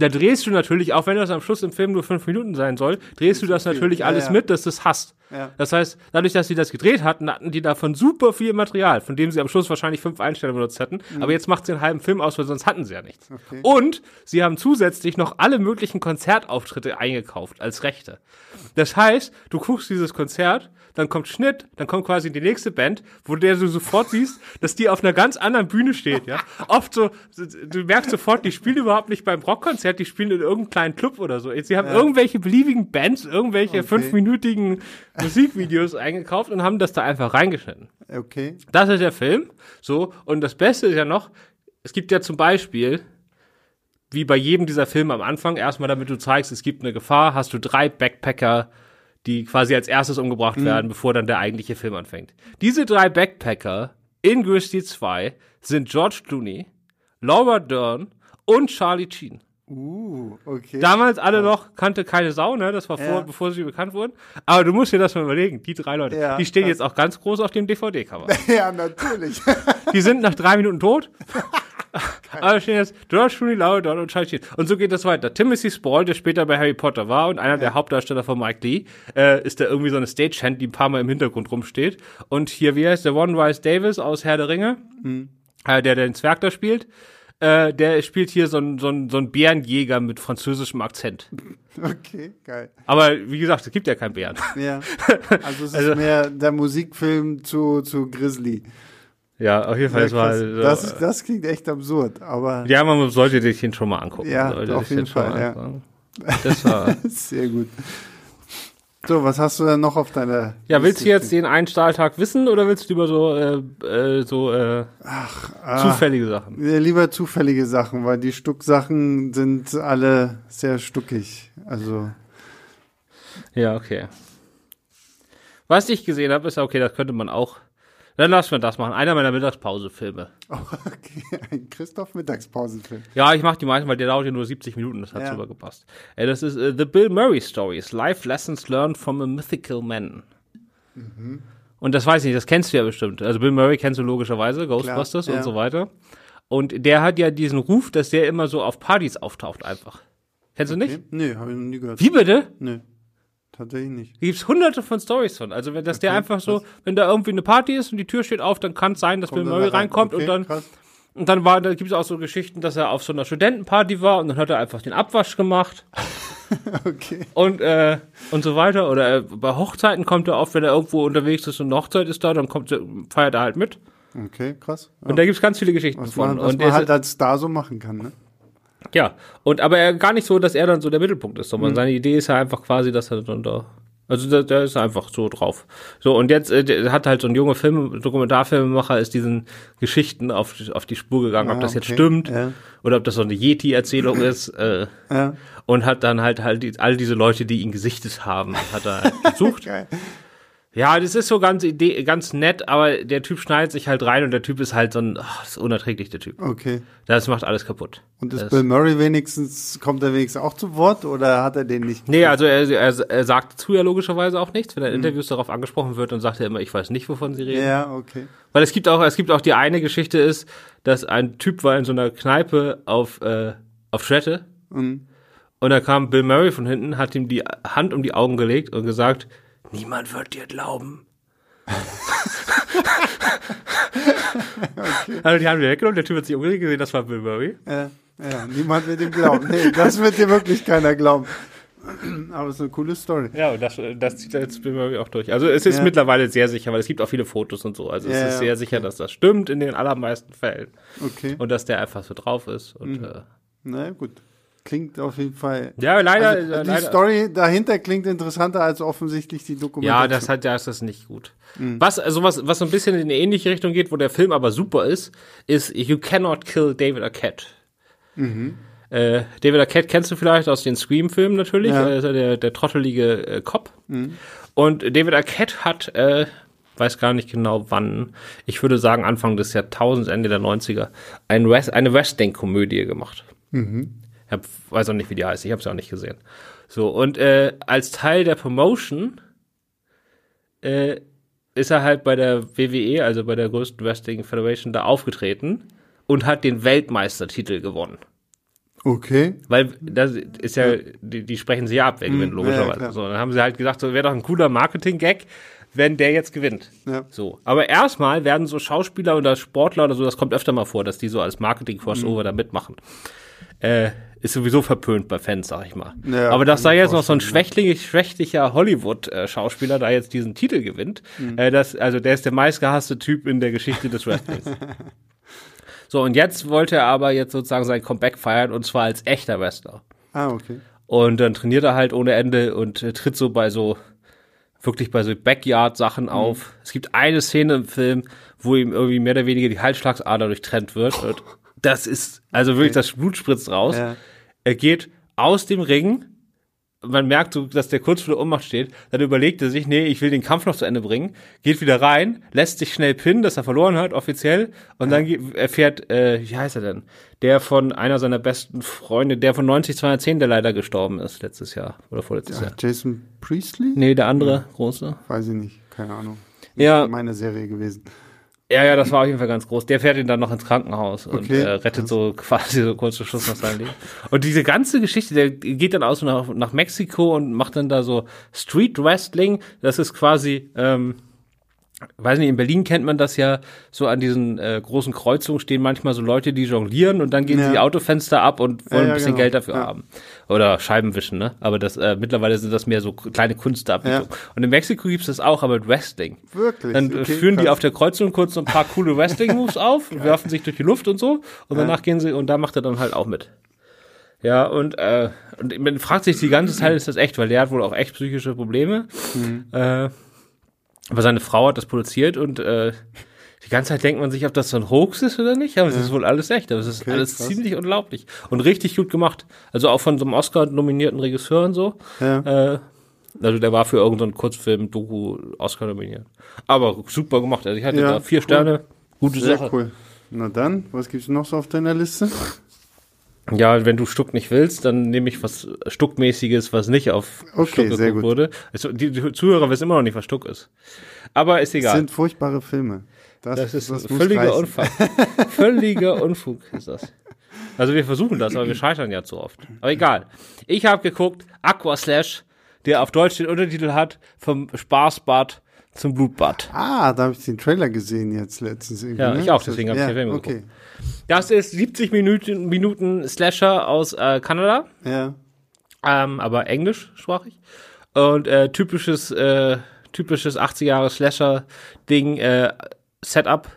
Speaker 2: da drehst du natürlich, auch wenn das am Schluss im Film nur fünf Minuten sein soll, drehst du das natürlich
Speaker 1: Ja,
Speaker 2: alles
Speaker 1: ja.
Speaker 2: mit, dass du es hast.
Speaker 1: Ja.
Speaker 2: Das heißt, dadurch, dass sie das gedreht hatten, hatten die davon super viel Material, von dem sie am Schluss wahrscheinlich fünf Einstellungen benutzt hätten. Aber jetzt macht sie einen halben Film aus, weil sonst hatten sie ja nichts.
Speaker 1: Mhm. Okay.
Speaker 2: Und sie haben zusätzlich noch alle möglichen Konzertauftritte eingekauft als Rechte. Das heißt, du guckst dieses Konzert, dann kommt Schnitt, dann kommt quasi die nächste Band, wo der du sofort siehst, dass die auf einer ganz anderen Bühne steht, ja. Oft so, du merkst sofort, die spielen überhaupt nicht beim Rockkonzert, die spielen in irgendeinem kleinen Club oder so. Sie haben irgendwelche beliebigen Bands, irgendwelche fünfminütigen Musikvideos eingekauft und haben das da einfach reingeschnitten.
Speaker 1: Okay.
Speaker 2: Das ist der Film. So, und das Beste ist ja noch, es gibt ja zum Beispiel, wie bei jedem dieser Filme am Anfang, erstmal damit du zeigst, es gibt eine Gefahr, hast du drei Backpacker, die quasi als erstes umgebracht werden, bevor dann der eigentliche Film anfängt. Diese drei Backpacker in Grizzly 2 sind George Clooney, Laura Dern und Charlie Sheen.
Speaker 1: Uh, okay.
Speaker 2: Damals alle noch kannte keine Sau, ne? Das war vor,
Speaker 1: Ja.
Speaker 2: bevor sie bekannt wurden. Aber du musst dir das mal überlegen. Die drei Leute,
Speaker 1: Ja,
Speaker 2: die stehen jetzt auch ganz groß auf dem DVD-Cover.
Speaker 1: ja, natürlich.
Speaker 2: Die sind nach drei Minuten tot. Aber da stehen jetzt George Clooney, Laura Dern und Charlie Sheen. Und so geht das weiter. Timothy Spall, der später bei Harry Potter war und einer der Hauptdarsteller von Mike Lee, äh, ist da irgendwie so eine Stagehand, die ein paar Mal im Hintergrund rumsteht. Und hier, wie heißt der One Rice Davis aus Herr der Ringe, äh, der, der den Zwerg da spielt, äh, der spielt hier so einen so einen- so einen Bärenjäger mit französischem Akzent.
Speaker 1: okay, geil.
Speaker 2: Aber wie gesagt, es gibt ja keinen Bären.
Speaker 1: Ja. Also es ist
Speaker 2: Also-
Speaker 1: mehr der Musikfilm zu, zu Grizzly.
Speaker 2: Ja, auf jeden Fall.
Speaker 1: Ja,
Speaker 2: war,
Speaker 1: das, das klingt echt absurd, aber
Speaker 2: ja, man sollte sich den schon mal angucken.
Speaker 1: Ja, auf jeden Fall, ja.
Speaker 2: Das war.
Speaker 1: sehr gut. So, was hast du denn noch auf deiner
Speaker 2: Ja, willst du
Speaker 1: Liste
Speaker 2: jetzt den einen Stahltag wissen oder willst du lieber so, äh, äh, so äh,
Speaker 1: ah,
Speaker 2: zufällige Sachen?
Speaker 1: Lieber zufällige Sachen, weil die Stucksachen sind alle sehr stuckig. Also,
Speaker 2: Ja, okay. Was ich gesehen habe, ist okay, das könnte man auch. Dann lass wir das machen. Einer meiner Mittagspause-Filme.
Speaker 1: okay, ein Christoph Mittagspausenfilm.
Speaker 2: Ja, ich mache die meisten, weil der dauert ja nur 70 Minuten, das hat
Speaker 1: Ja.
Speaker 2: super gepasst. Äh, das ist äh, The Bill Murray Stories, Life Lessons Learned from a Mythical Man.
Speaker 1: Mhm.
Speaker 2: Und das weiß ich nicht, das kennst du ja bestimmt. Also Bill Murray kennst du logischerweise, Ghostbusters
Speaker 1: ja.
Speaker 2: und so weiter. Und der hat ja diesen Ruf, dass der immer so auf Partys auftaucht einfach. Kennst du nicht?
Speaker 1: Okay. Nee, habe ich noch nie gehört.
Speaker 2: Wie bitte?
Speaker 1: Nee, tatsächlich nicht.
Speaker 2: Da gibt's hunderte von Stories von. Also wenn das der
Speaker 1: Okay,
Speaker 2: einfach so, wenn da irgendwie eine Party ist und die Tür steht auf, dann kann es sein, dass Bill Murray reinkommt
Speaker 1: Okay,
Speaker 2: und dann
Speaker 1: krass.
Speaker 2: und dann war, da gibt's auch so Geschichten, dass er auf so einer Studentenparty war und dann hat er einfach den Abwasch gemacht
Speaker 1: Okay.
Speaker 2: und äh, und so weiter. Oder äh, bei Hochzeiten kommt er oft, wenn er irgendwo unterwegs ist und eine Hochzeit ist da, dann kommt er, feiert er halt mit.
Speaker 1: Okay, krass. Ja.
Speaker 2: Und da gibt's ganz viele Geschichten
Speaker 1: was
Speaker 2: von.
Speaker 1: man, was
Speaker 2: und
Speaker 1: man
Speaker 2: er
Speaker 1: halt als Star so machen kann, ne?
Speaker 2: Ja, und aber er, gar nicht so, dass er dann so der Mittelpunkt ist,
Speaker 1: Mhm.
Speaker 2: sondern seine Idee ist ja einfach quasi, dass er dann da. Also der, der ist einfach so drauf. So, und jetzt äh, hat halt so ein junger Film, Dokumentarfilmemacher, ist diesen Geschichten auf, auf die Spur gegangen, ob
Speaker 1: Ah,
Speaker 2: das jetzt
Speaker 1: okay.
Speaker 2: stimmt
Speaker 1: Ja.
Speaker 2: oder ob das so eine Yeti-Erzählung ist. Äh,
Speaker 1: Ja.
Speaker 2: und hat dann halt halt all diese Leute, die ihn gesichtet haben, hat er halt gesucht. Ja, das ist so ganz Idee, ganz nett, aber der Typ schneidet sich halt rein und der Typ ist halt so ein, ach, das ist unerträglich, der Typ.
Speaker 1: Okay.
Speaker 2: Das macht alles kaputt.
Speaker 1: Und ist
Speaker 2: Das-
Speaker 1: Bill Murray wenigstens, kommt er wenigstens auch zu Wort oder hat er den nicht?
Speaker 2: Nee, also er, er, er sagt zu ja logischerweise auch nichts.
Speaker 1: Mhm.
Speaker 2: Wenn er in Interviews darauf angesprochen wird, dann sagt er immer, ich weiß nicht, wovon sie reden.
Speaker 1: Ja, okay.
Speaker 2: Weil es gibt auch, es gibt auch die eine Geschichte ist, dass ein Typ war in so einer Kneipe auf, äh, auf Schrette
Speaker 1: Mhm.
Speaker 2: und da kam Bill Murray von hinten, hat ihm die Hand um die Augen gelegt und gesagt, niemand wird dir glauben. Also die haben wir weggenommen, der Typ hat sich umgedreht gesehen, das war Bill Murray.
Speaker 1: Ja, ja, niemand wird ihm glauben. Nee, das wird dir wirklich keiner glauben. Aber es ist eine coole Story.
Speaker 2: Ja, und das, das zieht jetzt Bill Murray auch durch. Also es ist
Speaker 1: Ja.
Speaker 2: mittlerweile sehr sicher, weil es gibt auch viele Fotos und so. Also es
Speaker 1: Ja,
Speaker 2: ist sehr sicher, dass das stimmt in den allermeisten Fällen.
Speaker 1: Okay.
Speaker 2: Und dass der einfach so drauf ist. Und, äh,
Speaker 1: Na gut. Klingt auf jeden Fall.
Speaker 2: ja, leider.
Speaker 1: Also, die
Speaker 2: leider
Speaker 1: Story dahinter klingt interessanter als offensichtlich die Dokumentation.
Speaker 2: ja, das hat ja, das ist nicht gut.
Speaker 1: Mhm.
Speaker 2: Was, also was, was so ein bisschen in eine ähnliche Richtung geht, wo der Film aber super ist, ist You Cannot Kill David Arquette.
Speaker 1: Mhm.
Speaker 2: Äh, David Arquette kennst du vielleicht aus den Scream-Filmen natürlich,
Speaker 1: Ja. Mhm.
Speaker 2: Ja der, der trottelige äh, Cop. Und David Arquette hat, äh, weiß gar nicht genau wann, ich würde sagen Anfang des Jahrtausends, Ende der 90er, ein West, eine Wrestling-Komödie gemacht. Ich hab, weiß auch nicht, wie die heißt, ich habe sie auch nicht gesehen. So, und äh, als Teil der Promotion äh, ist er halt bei der WWE, also bei der größten Wrestling Federation, da aufgetreten und hat den Weltmeistertitel gewonnen.
Speaker 1: Okay.
Speaker 2: Weil das ist ja, die, die sprechen sie ja ab, wer gewinnt,
Speaker 1: ja, ja,
Speaker 2: logischerweise.
Speaker 1: klar.
Speaker 2: so, dann haben sie halt gesagt, so wäre doch ein cooler Marketing-Gag, wenn der jetzt gewinnt.
Speaker 1: Ja.
Speaker 2: So. Aber erstmal werden so Schauspieler oder Sportler oder so, das kommt öfter mal vor, dass die so als
Speaker 1: Mhm.
Speaker 2: Marketing-Crossover da mitmachen. Äh, ist sowieso verpönt bei Fans, sag ich mal.
Speaker 1: Ja,
Speaker 2: Aber dass da jetzt noch so ein schwächlich, schwächlicher Hollywood-Schauspieler da jetzt diesen Titel gewinnt,
Speaker 1: Mhm.
Speaker 2: äh, das, also der ist der meistgehasste Typ in der Geschichte des Wrestlings. so, und jetzt wollte er aber jetzt sozusagen sein Comeback feiern und zwar als echter Wrestler.
Speaker 1: Ah, okay.
Speaker 2: Und dann trainiert er halt ohne Ende und äh, tritt so bei so wirklich bei so Backyard-Sachen auf. Es gibt eine Szene im Film, wo ihm irgendwie mehr oder weniger die Halsschlagader durchtrennt wird. Und das ist, also wirklich, das Blut spritzt raus.
Speaker 1: Ja.
Speaker 2: Er geht aus dem Ring. Man merkt so, dass der kurz vor der Ohnmacht steht. Dann überlegt er sich, nee, ich will den Kampf noch zu Ende bringen. Geht wieder rein, lässt sich schnell pinnen, dass er verloren hat, offiziell. Und dann erfährt, äh, wie heißt er denn? Der von einer seiner besten Freunde, der von 90 210, der leider gestorben ist letztes Jahr oder vorletztes Jahr.
Speaker 1: Jason Priestley?
Speaker 2: Nee, der andere große.
Speaker 1: Weiß ich nicht, keine Ahnung. Nicht
Speaker 2: Ja.
Speaker 1: in meiner Serie gewesen.
Speaker 2: Ja, ja, das war auf jeden Fall ganz groß. Der fährt ihn dann noch ins Krankenhaus und
Speaker 1: Okay.
Speaker 2: äh, rettet so quasi so kurz vor Schluss noch sein Leben. Und diese ganze Geschichte, der geht dann aus nach, nach Mexiko und macht dann da so Street Wrestling. Das ist quasi, ähm, weiß nicht, in Berlin kennt man das ja, so an diesen äh, großen Kreuzungen stehen manchmal so Leute, die jonglieren und dann gehen
Speaker 1: Ja.
Speaker 2: sie die Autofenster ab und wollen
Speaker 1: Ja, ja,
Speaker 2: ein bisschen
Speaker 1: genau.
Speaker 2: Geld dafür haben. Oder Scheiben wischen, ne? Aber das äh, mittlerweile sind das mehr so kleine Kunstabwicklungen.
Speaker 1: Ja.
Speaker 2: Und in Mexiko gibt's das auch, aber mit Wrestling.
Speaker 1: Wirklich?
Speaker 2: Dann äh,
Speaker 1: Okay,
Speaker 2: führen die
Speaker 1: krass.
Speaker 2: auf der Kreuzung kurz so ein paar coole Wrestling-Moves auf und werfen sich durch die Luft und so. Und danach gehen sie, und da macht er dann halt auch mit. Ja, und, äh, und man fragt sich die ganze Zeit, ist das echt, weil der hat wohl auch echt psychische Probleme.
Speaker 1: Mhm.
Speaker 2: Äh, aber seine Frau hat das produziert und äh, die ganze Zeit denkt man sich, ob das so ein Hoax ist oder nicht, aber es ist wohl alles echt. Aber es ist
Speaker 1: Okay,
Speaker 2: alles
Speaker 1: krass.
Speaker 2: ziemlich unglaublich. Und richtig gut gemacht. Also auch von so einem Oscar-nominierten Regisseur und so.
Speaker 1: Ja.
Speaker 2: Äh, also der war für irgendeinen Kurzfilm, Doku, Oscar nominiert. Aber super gemacht. Also ich hatte
Speaker 1: Ja,
Speaker 2: da vier
Speaker 1: cool.
Speaker 2: Sterne. Gute
Speaker 1: Sehr
Speaker 2: Sache.
Speaker 1: cool. Na dann, was gibt's noch so auf deiner Liste?
Speaker 2: Ja, wenn du Stuck nicht willst, dann nehme ich was Stuckmäßiges, was nicht auf
Speaker 1: Okay,
Speaker 2: Stuck geguckt wurde. Also die, die Zuhörer wissen immer noch nicht, was Stuck ist. Aber ist
Speaker 1: Das
Speaker 2: egal.
Speaker 1: sind furchtbare Filme. Das,
Speaker 2: Das ist
Speaker 1: muss
Speaker 2: völliger. Unfug. völliger Unfug ist das. Also wir versuchen das, aber wir scheitern ja zu oft. Aber egal. Ich habe geguckt, Aqua Slash, der auf Deutsch den Untertitel hat, vom Spaßbad zum Blutbad.
Speaker 1: Ah, da habe ich den Trailer gesehen jetzt letztens. irgendwie,
Speaker 2: Ja,
Speaker 1: ne?
Speaker 2: ich auch, deswegen hab ich
Speaker 1: ja,
Speaker 2: den Film
Speaker 1: okay.
Speaker 2: Das ist 70 Minuten, Minuten Slasher aus äh, Kanada,
Speaker 1: Ja,
Speaker 2: ähm, aber englischsprachig. Und äh, typisches, äh, typisches 80 Jahre Slasher-Ding, äh, Setup.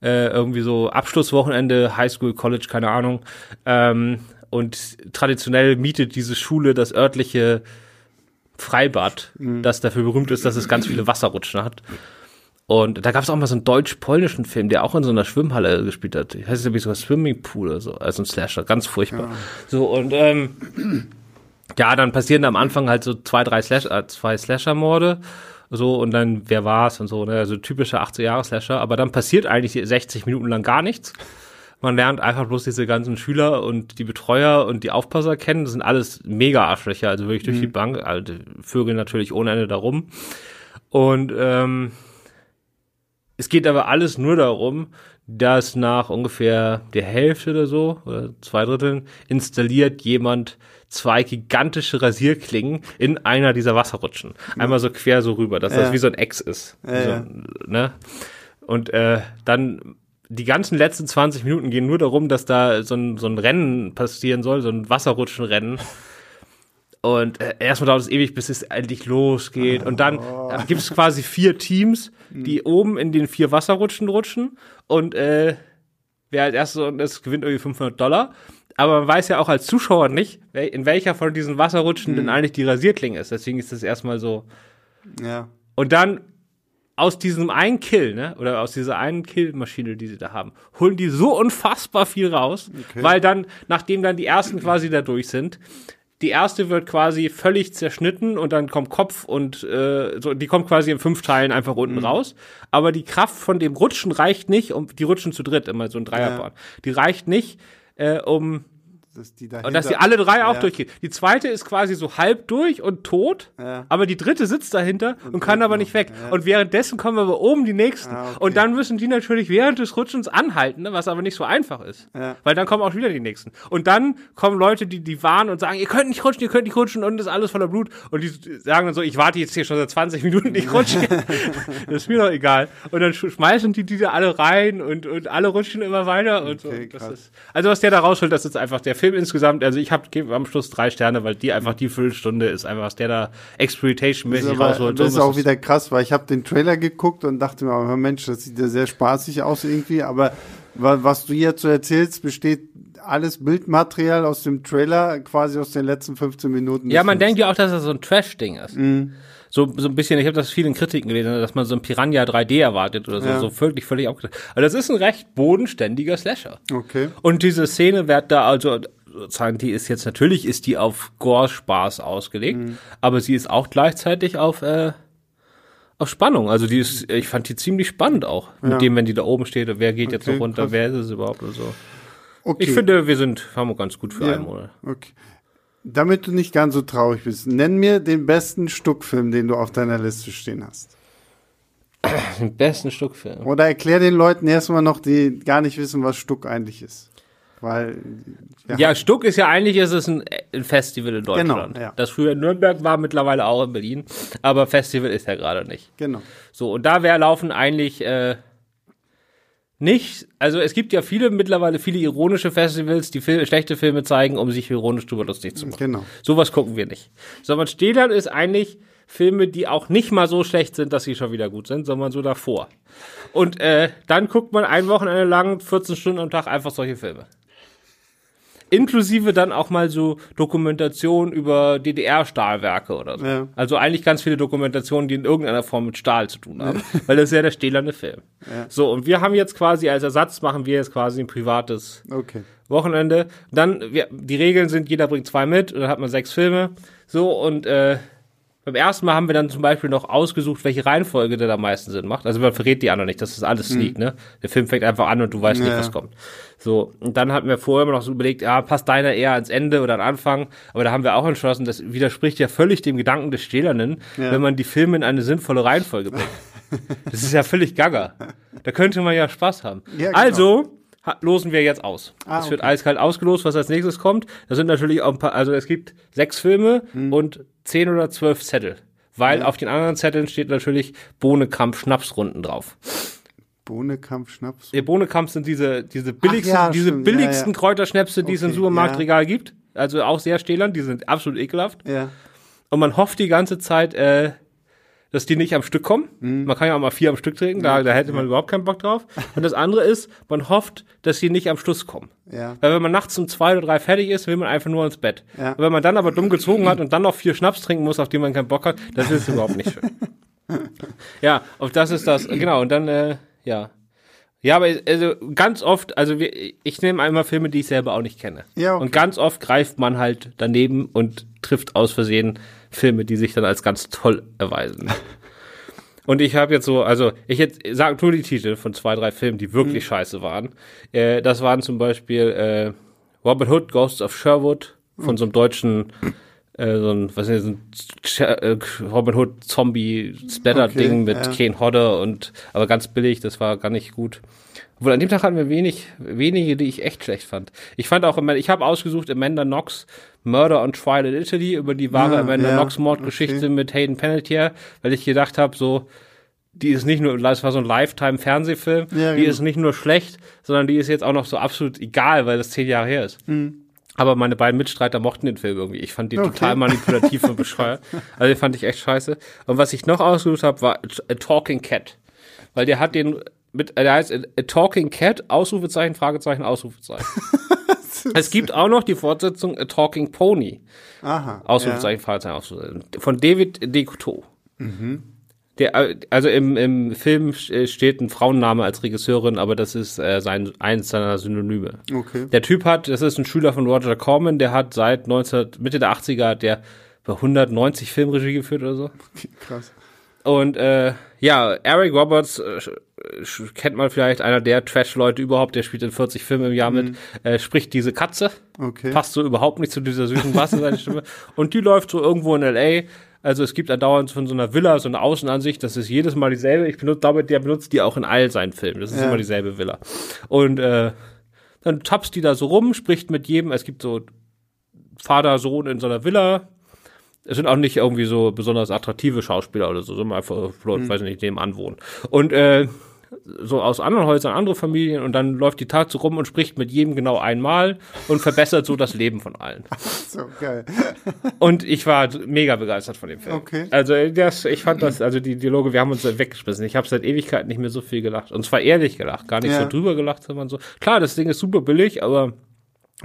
Speaker 2: Äh, irgendwie so Abschlusswochenende, Highschool, College, keine Ahnung. Ähm, und traditionell mietet diese Schule das örtliche Freibad, das dafür berühmt ist, dass es ganz viele Wasserrutschen hat. Und da gab es auch mal so einen deutsch-polnischen Film, der auch in so einer Schwimmhalle gespielt hat. Ich heißt nämlich sogar Swimmingpool oder so, also ein Slasher, ganz furchtbar. So, und ähm, ja, dann passieren am Anfang halt so zwei, drei Slash, äh, zwei Slasher-Morde. So, und dann, wer war's und so, ne? Also typische 80er-Jahre-Slasher, aber dann passiert eigentlich 60 Minuten lang gar nichts. Man lernt einfach bloß diese ganzen Schüler und die Betreuer und die Aufpasser kennen. Das sind alles mega Arschlöcher, also wirklich durch die Bank. Also Vögel natürlich ohne Ende darum. Und ähm, es geht aber alles nur darum, dass nach ungefähr der Hälfte oder so, oder zwei Dritteln, installiert jemand zwei gigantische Rasierklingen in einer dieser Wasserrutschen. Einmal so quer so rüber, dass
Speaker 1: Ja.
Speaker 2: das wie so ein Ex ist.
Speaker 1: Ja,
Speaker 2: so,
Speaker 1: ja.
Speaker 2: Ne? Und äh, dann die ganzen letzten 20 Minuten gehen nur darum, dass da so ein, so ein Rennen passieren soll, so ein Wasserrutschenrennen. Und äh, erstmal dauert es ewig, bis es endlich losgeht. Und dann äh, gibt es quasi vier Teams, die oben in den vier Wasserrutschen rutschen. Und äh, wer als erstes unten ist, gewinnt irgendwie 500 Dollar. Aber man weiß ja auch als Zuschauer nicht, in welcher von diesen Wasserrutschen denn eigentlich die Rasierklinge ist. Deswegen ist das erstmal so.
Speaker 1: ja.
Speaker 2: Und dann aus diesem einen Kill, ne, oder aus dieser einen Killmaschine, die sie da haben, holen die so unfassbar viel raus, weil dann, nachdem dann die ersten quasi da durch sind, die erste wird quasi völlig zerschnitten und dann kommt Kopf und äh, so, die kommt quasi in fünf Teilen einfach unten raus. Aber die Kraft von dem Rutschen reicht nicht, um die rutschen zu dritt immer so ein Dreierbahn. Die reicht nicht, äh, um
Speaker 1: Dass die
Speaker 2: und dass die alle drei auch
Speaker 1: ja.
Speaker 2: durchgehen. Die zweite ist quasi so halb durch und tot,
Speaker 1: Ja.
Speaker 2: aber die dritte sitzt dahinter und, kann
Speaker 1: dreht
Speaker 2: aber nicht weg.
Speaker 1: ja.
Speaker 2: Und währenddessen kommen aber oben die nächsten.
Speaker 1: Ah, okay.
Speaker 2: Und dann müssen die natürlich während des Rutschens anhalten, ne, was aber nicht so einfach ist. Weil dann kommen auch wieder die nächsten. Und dann kommen Leute, die die warnen und sagen, ihr könnt nicht rutschen, ihr könnt nicht rutschen und ist alles voller Blut. Und die sagen dann so, ich warte jetzt hier schon seit 20 Minuten, ich rutsche. das ist mir doch egal. Und dann sch- schmeißen die die da alle rein und, und alle rutschen immer weiter und
Speaker 1: Okay,
Speaker 2: so. Ist, also was der da rausholt, das ist einfach der Film insgesamt. Also ich habe am Schluss drei Sterne, weil die einfach die Viertelstunde ist einfach, was der da Exploitation-mäßig rausholt.
Speaker 1: das ist auch wieder krass, weil ich habe den Trailer geguckt und dachte mir, oh, Mensch, das sieht ja sehr spaßig aus irgendwie, aber wa- was du jetzt so erzählst, besteht alles Bildmaterial aus dem Trailer quasi aus den letzten 15 Minuten.
Speaker 2: Ja, man denkt ja auch, dass das so ein Trash-Ding ist. Mhm. So, so ein bisschen, ich habe das vielen Kritiken gelesen, dass man so ein Piranha 3D erwartet oder so, ja. so völlig, völlig abgeschlossen. Aber das ist ein recht bodenständiger Slasher.
Speaker 1: Okay.
Speaker 2: Und diese Szene wird da also, sozusagen, die ist jetzt, natürlich ist die auf Gore-Spaß ausgelegt, mhm. aber sie ist auch gleichzeitig auf, äh, auf Spannung. Also die ist, ich fand die ziemlich spannend auch. Mit ja. dem, wenn die da oben steht, wer geht okay, jetzt noch runter, krass. wer ist es überhaupt oder so. Okay. Ich finde, wir sind, haben wir ganz gut für ja. einen Monat.
Speaker 1: Okay. Damit du nicht ganz so traurig bist, nenn mir den besten Stuckfilm, den du auf deiner Liste stehen hast.
Speaker 2: Den besten Stuckfilm.
Speaker 1: Oder erklär den Leuten erstmal noch, die gar nicht wissen, was Stuck eigentlich ist. Weil
Speaker 2: ja, Stuck ist ja eigentlich ist es ein, ein Festival in Deutschland. Genau, ja. Das früher in Nürnberg war, mittlerweile auch in Berlin, aber Festival ist ja gerade nicht.
Speaker 1: Genau.
Speaker 2: So und da wäre laufen eigentlich äh, nicht, also es gibt ja viele mittlerweile viele ironische Festivals, die Fil schlechte Filme zeigen, um sich ironisch drüber lustig zu machen.
Speaker 1: Genau.
Speaker 2: Sowas gucken wir nicht. Sondern Stehlern ist eigentlich Filme, die auch nicht mal so schlecht sind, dass sie schon wieder gut sind, sondern so davor. Und äh, dann guckt man ein Wochenende lang 14 Stunden am Tag einfach solche Filme inklusive dann auch mal so Dokumentation über DDR-Stahlwerke oder so. Ja. Also eigentlich ganz viele Dokumentationen, die in irgendeiner Form mit Stahl zu tun haben, weil das ist ja der stählerne Film. Ja. So, und wir haben jetzt quasi als Ersatz machen wir jetzt quasi ein privates
Speaker 1: okay.
Speaker 2: Wochenende. Dann, wir, die Regeln sind, jeder bringt zwei mit, und dann hat man sechs Filme. So, und äh, beim ersten Mal haben wir dann zum Beispiel noch ausgesucht, welche Reihenfolge der da am meisten Sinn macht. Also man verrät die anderen nicht, das ist alles Sneak, mhm. ne? Der Film fängt einfach an und du weißt ja. nicht, was kommt. So, und dann hatten wir vorher immer noch so überlegt, ja, passt deiner eher ans Ende oder an Anfang. Aber da haben wir auch entschlossen, das widerspricht ja völlig dem Gedanken des Stählernen, ja. wenn man die Filme in eine sinnvolle Reihenfolge bringt. das ist ja völlig gaga. Da könnte man ja Spaß haben. Ja, genau. Also, losen wir jetzt aus. Ah, es wird eiskalt ausgelost, was als nächstes kommt. Da sind natürlich auch ein paar, also es gibt sechs Filme hm. und zehn oder zwölf Zettel. Weil ja. auf den anderen Zetteln steht natürlich Bohnenkampf Schnapsrunden drauf.
Speaker 1: Bohnenkampf Schnaps?
Speaker 2: Ja, Bohnenkampf sind diese, diese billigsten, ja, diese billigsten Kräuterschnäpse, die okay, es im Supermarktregal gibt. Also auch sehr stählern, die sind absolut ekelhaft.
Speaker 1: Ja.
Speaker 2: Und man hofft die ganze Zeit, äh, dass die nicht am Stück kommen. Mhm. Man kann ja auch mal vier am Stück trinken, da, da hätte man ja. überhaupt keinen Bock drauf. Und das andere ist, man hofft, dass sie nicht am Schluss kommen.
Speaker 1: Ja.
Speaker 2: Weil wenn man nachts um zwei oder drei fertig ist, will man einfach nur ins Bett. Ja. Und wenn man dann aber dumm gezogen hat und dann noch vier Schnaps trinken muss, auf die man keinen Bock hat, das ist überhaupt nicht schön. ja, auf das ist das, genau, und dann, äh, ja. Ja, aber also ganz oft, also wir, ich nehme einmal Filme, die ich selber auch nicht kenne.
Speaker 1: Ja, okay.
Speaker 2: Und ganz oft greift man halt daneben und trifft aus Versehen Filme, die sich dann als ganz toll erweisen. Und ich habe jetzt so, also ich jetzt sage nur die Titel von zwei, drei Filmen, die wirklich mhm. scheiße waren. Äh, das waren zum Beispiel äh, Robin Hood, Ghosts of Sherwood von so einem deutschen, äh, so ein, was ist das, ein äh, Robin Hood Zombie Splatter Ding okay, mit ja. Kane Hodder und aber ganz billig, das war gar nicht gut. Obwohl an dem Tag hatten wir wenig, wenige, die ich echt schlecht fand. Ich fand auch, ich habe ausgesucht Amanda Knox Murder on Trial in Italy über die wahre ja, Amanda ja, Knox Mordgeschichte okay. mit Hayden Panettiere, weil ich gedacht habe, so die ist nicht nur, das war so ein Lifetime-Fernsehfilm, ja, die genau. ist nicht nur schlecht, sondern die ist jetzt auch noch so absolut egal, weil das zehn Jahre her ist. Mhm. Aber meine beiden Mitstreiter mochten den Film irgendwie. Ich fand den okay. total manipulativ und bescheuert. Also den fand ich echt scheiße. Und was ich noch ausgesucht habe, war A Talking Cat. Weil der hat den mit, der heißt A Talking Cat, Ausrufezeichen, Fragezeichen, Ausrufezeichen. es gibt auch noch die Fortsetzung A Talking Pony.
Speaker 1: Aha.
Speaker 2: Ausrufezeichen, ja. Fragezeichen, Ausrufezeichen. Von David de Couteau. Mhm. Der, also im, im Film steht ein Frauenname als Regisseurin, aber das ist äh, sein, eins seiner Synonyme.
Speaker 1: Okay.
Speaker 2: Der Typ hat, das ist ein Schüler von Roger Corman, der hat seit 19, Mitte der 80er, der bei 190 Filmregie geführt oder so.
Speaker 1: Okay, krass.
Speaker 2: Und äh, ja, Eric Roberts äh, kennt man vielleicht, einer der Trash-Leute überhaupt, der spielt in 40 Filmen im Jahr mhm. mit, äh, spricht diese Katze.
Speaker 1: Okay.
Speaker 2: Passt so überhaupt nicht zu dieser süßen Basse, seine Stimme. Und die läuft so irgendwo in L.A., also es gibt andauernd von so einer Villa so eine Außenansicht, das ist jedes Mal dieselbe. Ich benutze, glaube, der benutzt die auch in all seinen Filmen. Das ist ja. immer dieselbe Villa. Und äh, dann tappst die da so rum, spricht mit jedem. Es gibt so Vater, Sohn in so einer Villa, es sind auch nicht irgendwie so besonders attraktive Schauspieler oder so, sondern einfach Leute, mhm. weiß nicht, nebenan wohnen. Und äh, so aus anderen Häusern, andere Familien und dann läuft die Tat so rum und spricht mit jedem genau einmal und verbessert so das Leben von allen.
Speaker 1: So geil.
Speaker 2: Und ich war mega begeistert von dem Film.
Speaker 1: Okay.
Speaker 2: Also das, ich fand das, also die Dialoge, wir haben uns weggeschmissen. Ich habe seit Ewigkeiten nicht mehr so viel gelacht und zwar ehrlich gelacht, gar nicht ja. so drüber gelacht, sondern so. Klar, das Ding ist super billig, aber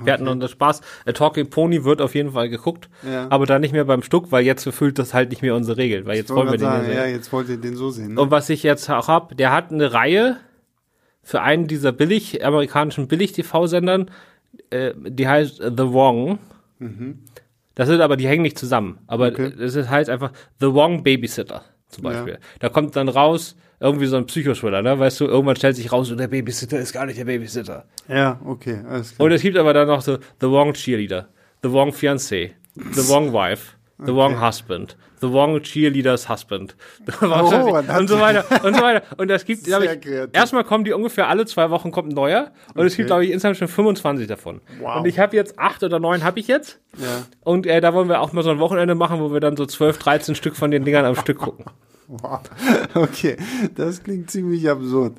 Speaker 2: Wir hatten unseren Spaß. A Talking Pony wird auf jeden Fall geguckt,
Speaker 1: Ja.
Speaker 2: aber dann nicht mehr beim Stuck, weil jetzt erfüllt das halt nicht mehr unsere Regel, weil jetzt wollen wir den
Speaker 1: sagen,
Speaker 2: ja
Speaker 1: ja,
Speaker 2: sehen.
Speaker 1: jetzt wollt ihr den so sehen. Ne?
Speaker 2: Und was ich jetzt auch hab, der hat eine Reihe für einen dieser billig amerikanischen Billig-TV-Sendern, äh, die heißt The Wong. Das sind aber, die hängen nicht zusammen. Aber
Speaker 1: Mhm. Okay.
Speaker 2: das halt einfach The Wong Babysitter zum
Speaker 1: Ja.
Speaker 2: Beispiel. Da kommt dann raus irgendwie so ein Psychothriller, ne? Weißt du, irgendwann stellt sich raus, so der Babysitter ist gar nicht der Babysitter.
Speaker 1: ja, okay, alles klar.
Speaker 2: Und es gibt aber dann noch so The Wrong Cheerleader, The Wrong Fiancé, The Wrong Wife, The Wrong Husband, The Wrong Cheerleader's Husband.
Speaker 1: Oh,
Speaker 2: und so weiter und so weiter. Und das gibt, glaube ich,
Speaker 1: kreativ.
Speaker 2: erstmal kommen die ungefähr alle zwei Wochen kommt ein neuer. Und es gibt, glaube ich, insgesamt schon 25 davon.
Speaker 1: Wow.
Speaker 2: Und ich habe jetzt acht oder neun habe ich jetzt.
Speaker 1: Ja.
Speaker 2: Und äh, da wollen wir auch mal so ein Wochenende machen, wo wir dann so 12, 13 Stück von den Dingern am Stück gucken.
Speaker 1: Wow. Okay, das klingt ziemlich absurd.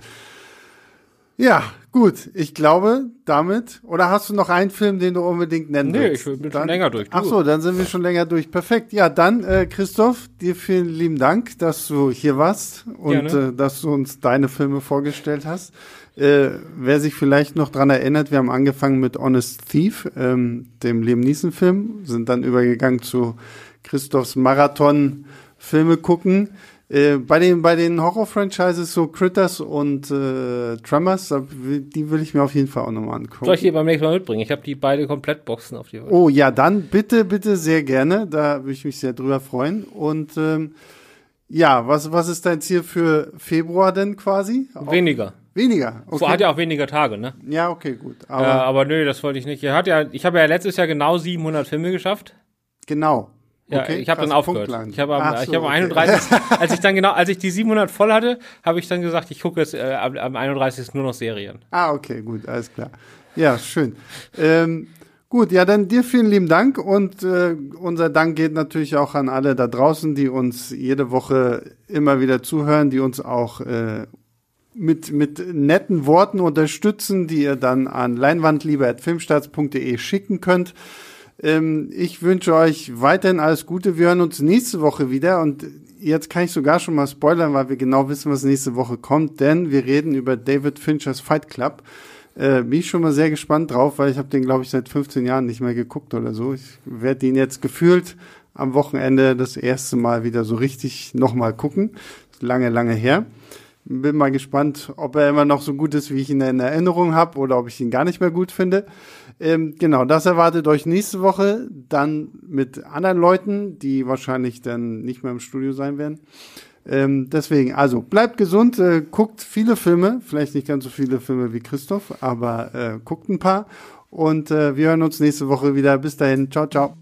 Speaker 1: Ja, gut. Ich glaube, damit. Oder hast du noch einen Film, den du unbedingt nennen
Speaker 2: Nee,
Speaker 1: willst?
Speaker 2: ich bin schon länger durch. Du.
Speaker 1: Ach so, dann sind wir schon länger durch. Perfekt. Ja, dann, äh, Christoph, dir vielen lieben Dank, dass du hier warst und
Speaker 2: Gerne.
Speaker 1: äh, dass du uns deine Filme vorgestellt hast. Äh, wer sich vielleicht noch dran erinnert, wir haben angefangen mit Honest Thief, ähm, dem Liam Neeson-Film, sind dann übergegangen zu Christophs Marathon Filme gucken. Äh, bei den, bei den Horror-Franchises, so Critters und äh, Tremors, die will ich mir auf jeden Fall auch nochmal angucken.
Speaker 2: Soll ich die beim nächsten Mal mitbringen? Ich habe die beide Komplettboxen auf die
Speaker 1: Oh ja, dann bitte, bitte sehr gerne. Da würde ich mich sehr drüber freuen. Und ähm, ja, was, was ist dein Ziel für Februar denn quasi?
Speaker 2: Weniger.
Speaker 1: weniger.
Speaker 2: Okay. Hat ja auch weniger Tage, ne?
Speaker 1: Ja, okay, gut.
Speaker 2: Aber,
Speaker 1: Aber
Speaker 2: äh, aber nö, das wollte ich nicht. Er hat ja, ich habe ja letztes Jahr genau 700 Filme geschafft.
Speaker 1: genau.
Speaker 2: Ja,
Speaker 1: Okay,
Speaker 2: ich habe dann aufgehört.
Speaker 1: Punktland.
Speaker 2: Ich habe am, ich
Speaker 1: so,
Speaker 2: habe am
Speaker 1: okay.
Speaker 2: 31. als ich dann genau, als ich die 700 voll hatte, habe ich dann gesagt, ich gucke jetzt äh, am, am 31. nur noch Serien.
Speaker 1: Ah, okay, gut, alles klar. Ja, schön. Ähm, gut, ja, dann dir vielen lieben Dank und äh, unser Dank geht natürlich auch an alle da draußen, die uns jede Woche immer wieder zuhören, die uns auch äh, mit, mit netten Worten unterstützen, die ihr dann an leinwandliebe.filmstarts.de schicken könnt. Ähm, ich wünsche euch weiterhin alles Gute. Wir hören uns nächste Woche wieder und jetzt kann ich sogar schon mal spoilern, weil wir genau wissen, was nächste Woche kommt, denn wir reden über David Finchers Fight Club. Äh, bin ich schon mal sehr gespannt drauf, weil ich habe den, glaube ich, seit 15 Jahren nicht mehr geguckt oder so. Ich werde ihn jetzt gefühlt am Wochenende das erste Mal wieder so richtig nochmal gucken. Lange, lange her. Bin mal gespannt, ob er immer noch so gut ist, wie ich ihn in Erinnerung habe, oder ob ich ihn gar nicht mehr gut finde. Ähm, genau, das erwartet euch nächste Woche. Dann mit anderen Leuten, die wahrscheinlich dann nicht mehr im Studio sein werden. Ähm, deswegen, also bleibt gesund, äh, guckt viele Filme, vielleicht nicht ganz so viele Filme wie Christoph, aber äh, guckt ein paar. Und äh, wir hören uns nächste Woche wieder. Bis dahin, ciao, ciao.